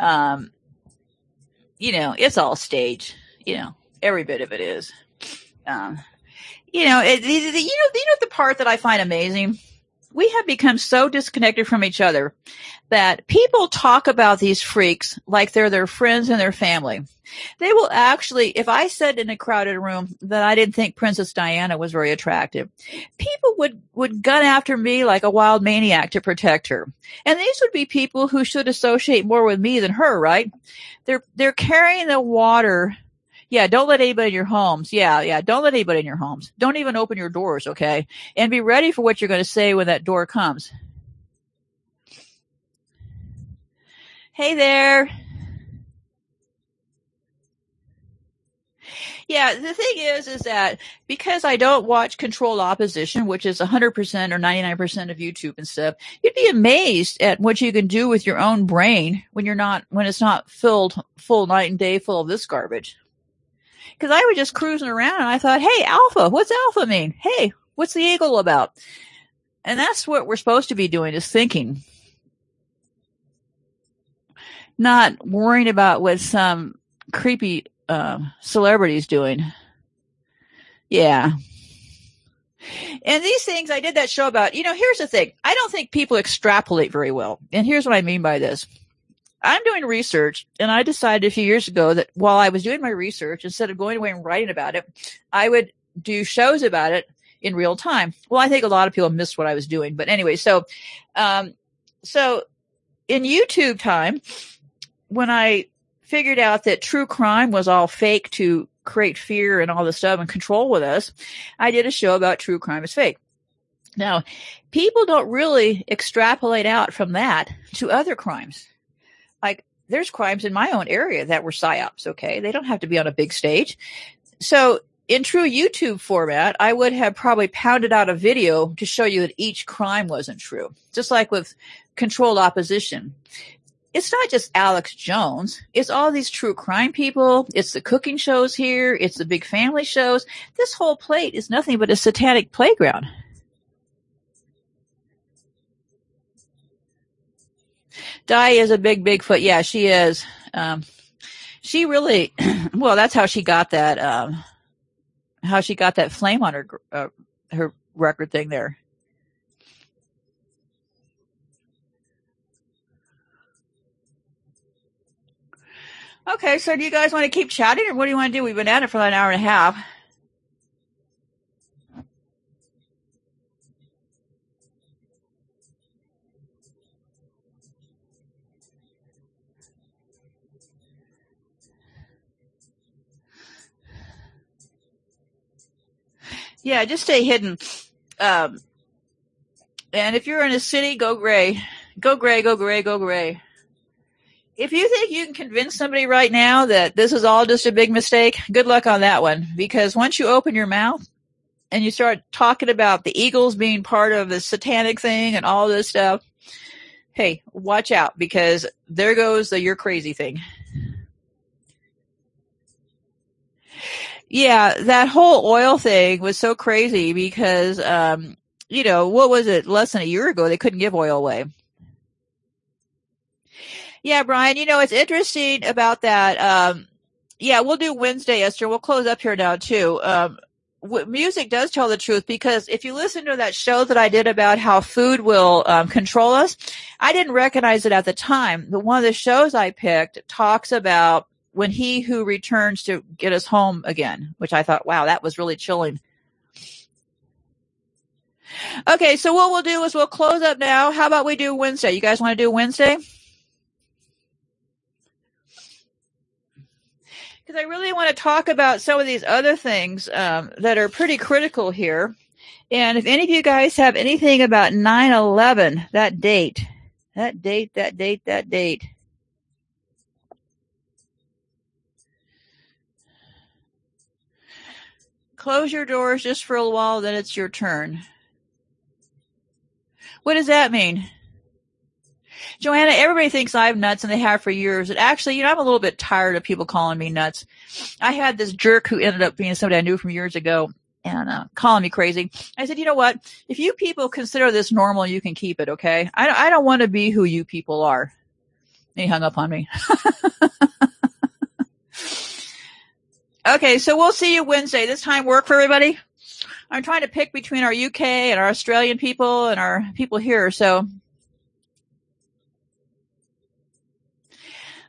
Um, you know, it's all stage. You know, every bit of it is. Um, you know, it, you know, you know the part that I find amazing. We have become so disconnected from each other that people talk about these freaks like they're their friends and their family. They will actually, if I said in a crowded room that I didn't think Princess Diana was very attractive, people would, would gun after me like a wild maniac to protect her. And these would be people who should associate more with me than her, right? They're, they're carrying the water yeah, don't let anybody in your homes. Yeah, yeah, don't let anybody in your homes. Don't even open your doors, okay? And be ready for what you're going to say when that door comes. Hey there. Yeah, the thing is, is that because I don't watch controlled opposition, which is 100% or 99% of YouTube and stuff, you'd be amazed at what you can do with your own brain when you're not, when it's not filled full night and day full of this garbage. Cause I was just cruising around and I thought, Hey, alpha, what's alpha mean? Hey, what's the eagle about? And that's what we're supposed to be doing is thinking. Not worrying about what some creepy uh, celebrities doing. Yeah. And these things, I did that show about, you know, here's the thing. I don't think people extrapolate very well. And here's what I mean by this. I'm doing research and I decided a few years ago that while I was doing my research, instead of going away and writing about it, I would do shows about it in real time. Well, I think a lot of people missed what I was doing, but anyway, so, um, so in YouTube time, when I figured out that true crime was all fake to create fear and all this stuff and control with us, I did a show about true crime is fake. Now, people don't really extrapolate out from that to other crimes. There's crimes in my own area that were psyops, okay? They don't have to be on a big stage. So, in true YouTube format, I would have probably pounded out a video to show you that each crime wasn't true. Just like with controlled opposition it's not just Alex Jones. It's all these true crime people. It's the cooking shows here. It's the big family shows. This whole plate is nothing but a satanic playground. Di is a big Bigfoot. Yeah, she is. Um, she really, well, that's how she got that, um, how she got that flame on her, uh, her record thing there. Okay, so do you guys want to keep chatting or what do you want to do? We've been at it for an hour and a half. Yeah, just stay hidden. Um, and if you're in a city, go gray. Go gray, go gray, go gray if you think you can convince somebody right now that this is all just a big mistake, good luck on that one. Because once you open your mouth and you start talking about the Eagles being part of the satanic thing and all this stuff, hey, watch out because there goes the you're crazy thing. Yeah, that whole oil thing was so crazy because, um, you know, what was it? Less than a year ago, they couldn't give oil away. Yeah, Brian, you know, it's interesting about that. Um, yeah, we'll do Wednesday, Esther. We'll close up here now too. Um, w- music does tell the truth because if you listen to that show that I did about how food will um, control us, I didn't recognize it at the time. But one of the shows I picked talks about when he who returns to get us home again, which I thought, wow, that was really chilling. Okay, so what we'll do is we'll close up now. How about we do Wednesday? You guys want to do Wednesday? because I really want to talk about some of these other things um, that are pretty critical here. And if any of you guys have anything about 9 11, that date, that date, that date, that date. Close your doors just for a while, then it's your turn. What does that mean? Joanna, everybody thinks I'm nuts and they have for years. And actually, you know, I'm a little bit tired of people calling me nuts. I had this jerk who ended up being somebody I knew from years ago and uh, calling me crazy. I said, you know what? If you people consider this normal, you can keep it, okay? I, I don't want to be who you people are. And he hung up on me. okay, so we'll see you Wednesday. This time work for everybody? I'm trying to pick between our UK and our Australian people and our people here. So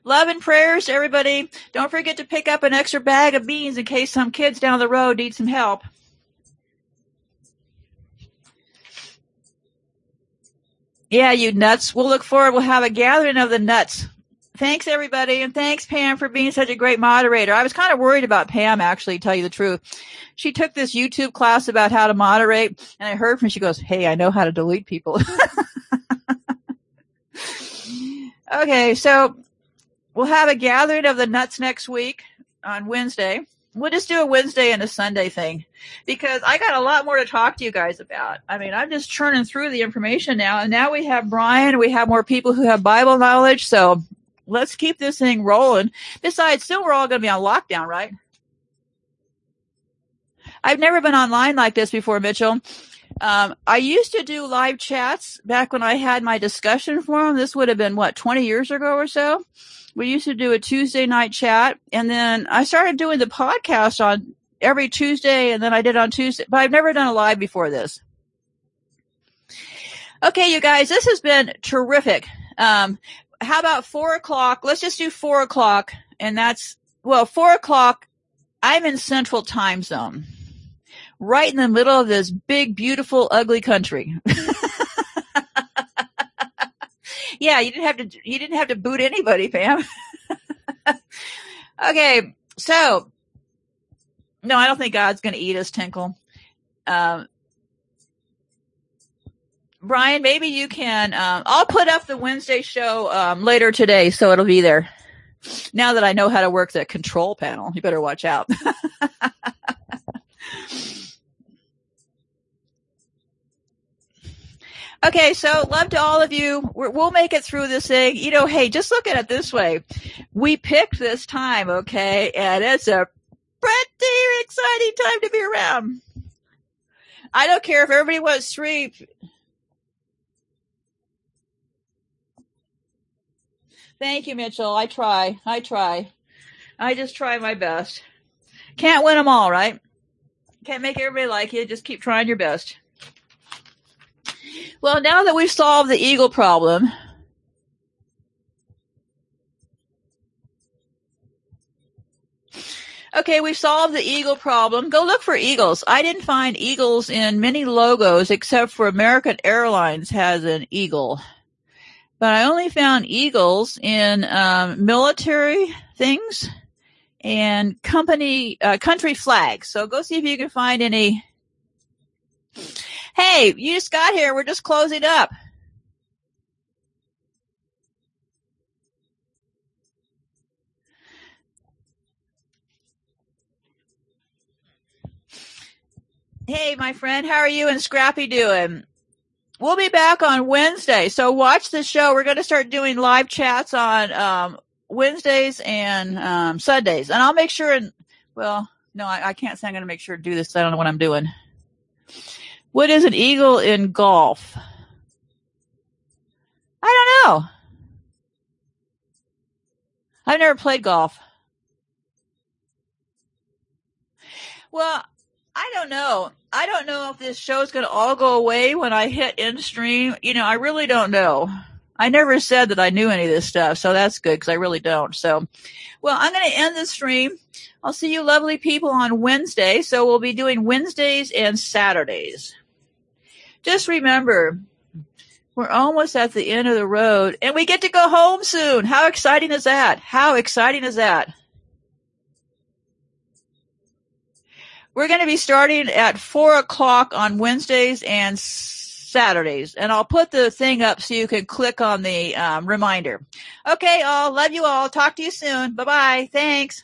Love and prayers to everybody. Don't forget to pick up an extra bag of beans in case some kids down the road need some help. Yeah, you nuts. We'll look forward. We'll have a gathering of the nuts. Thanks everybody. And thanks Pam for being such a great moderator. I was kind of worried about Pam actually, tell you the truth. She took this YouTube class about how to moderate and I heard from, she goes, Hey, I know how to delete people. okay. So We'll have a gathering of the nuts next week on Wednesday. We'll just do a Wednesday and a Sunday thing because I got a lot more to talk to you guys about. I mean, I'm just churning through the information now and now we have Brian, we have more people who have Bible knowledge. So let's keep this thing rolling. Besides, soon we're all going to be on lockdown, right? I've never been online like this before, Mitchell. Um, I used to do live chats back when I had my discussion forum. This would have been what, 20 years ago or so we used to do a Tuesday night chat and then I started doing the podcast on every Tuesday and then I did on Tuesday, but I've never done a live before this. Okay, you guys, this has been terrific. Um, how about four o'clock? Let's just do four o'clock and that's, well, four o'clock. I'm in central time zone, right in the middle of this big, beautiful, ugly country. yeah, you didn't have to. You didn't have to boot anybody, Pam. okay, so no, I don't think God's going to eat us, Tinkle. Um, Brian, maybe you can. Um, I'll put up the Wednesday show um, later today, so it'll be there. Now that I know how to work the control panel, you better watch out. Okay, so love to all of you. we will make it through this thing. You know, hey, just look at it this way. We picked this time, okay, and it's a pretty exciting time to be around. I don't care if everybody wants three. Thank you, Mitchell. I try. I try. I just try my best. Can't win them all, right? Can't make everybody like you. Just keep trying your best. Well, now that we've solved the eagle problem, Okay, we've solved the eagle problem. Go look for eagles. I didn't find eagles in many logos except for American Airlines has an eagle. But I only found eagles in um, military things and company uh, country flags. So go see if you can find any Hey, you just got here. We're just closing up. Hey, my friend, how are you and Scrappy doing? We'll be back on Wednesday, so watch the show. We're going to start doing live chats on um, Wednesdays and um, Sundays, and I'll make sure. And well, no, I, I can't say I'm going to make sure to do this. I don't know what I'm doing. What is an eagle in golf? I don't know. I've never played golf. Well, I don't know. I don't know if this show is going to all go away when I hit end stream. You know, I really don't know. I never said that I knew any of this stuff, so that's good because I really don't. So, well, I'm going to end the stream. I'll see you lovely people on Wednesday. So we'll be doing Wednesdays and Saturdays just remember, we're almost at the end of the road and we get to go home soon. How exciting is that? How exciting is that? We're going to be starting at four o'clock on Wednesdays and Saturdays, and I'll put the thing up so you can click on the um, reminder. Okay, all love you all. Talk to you soon. Bye bye. Thanks.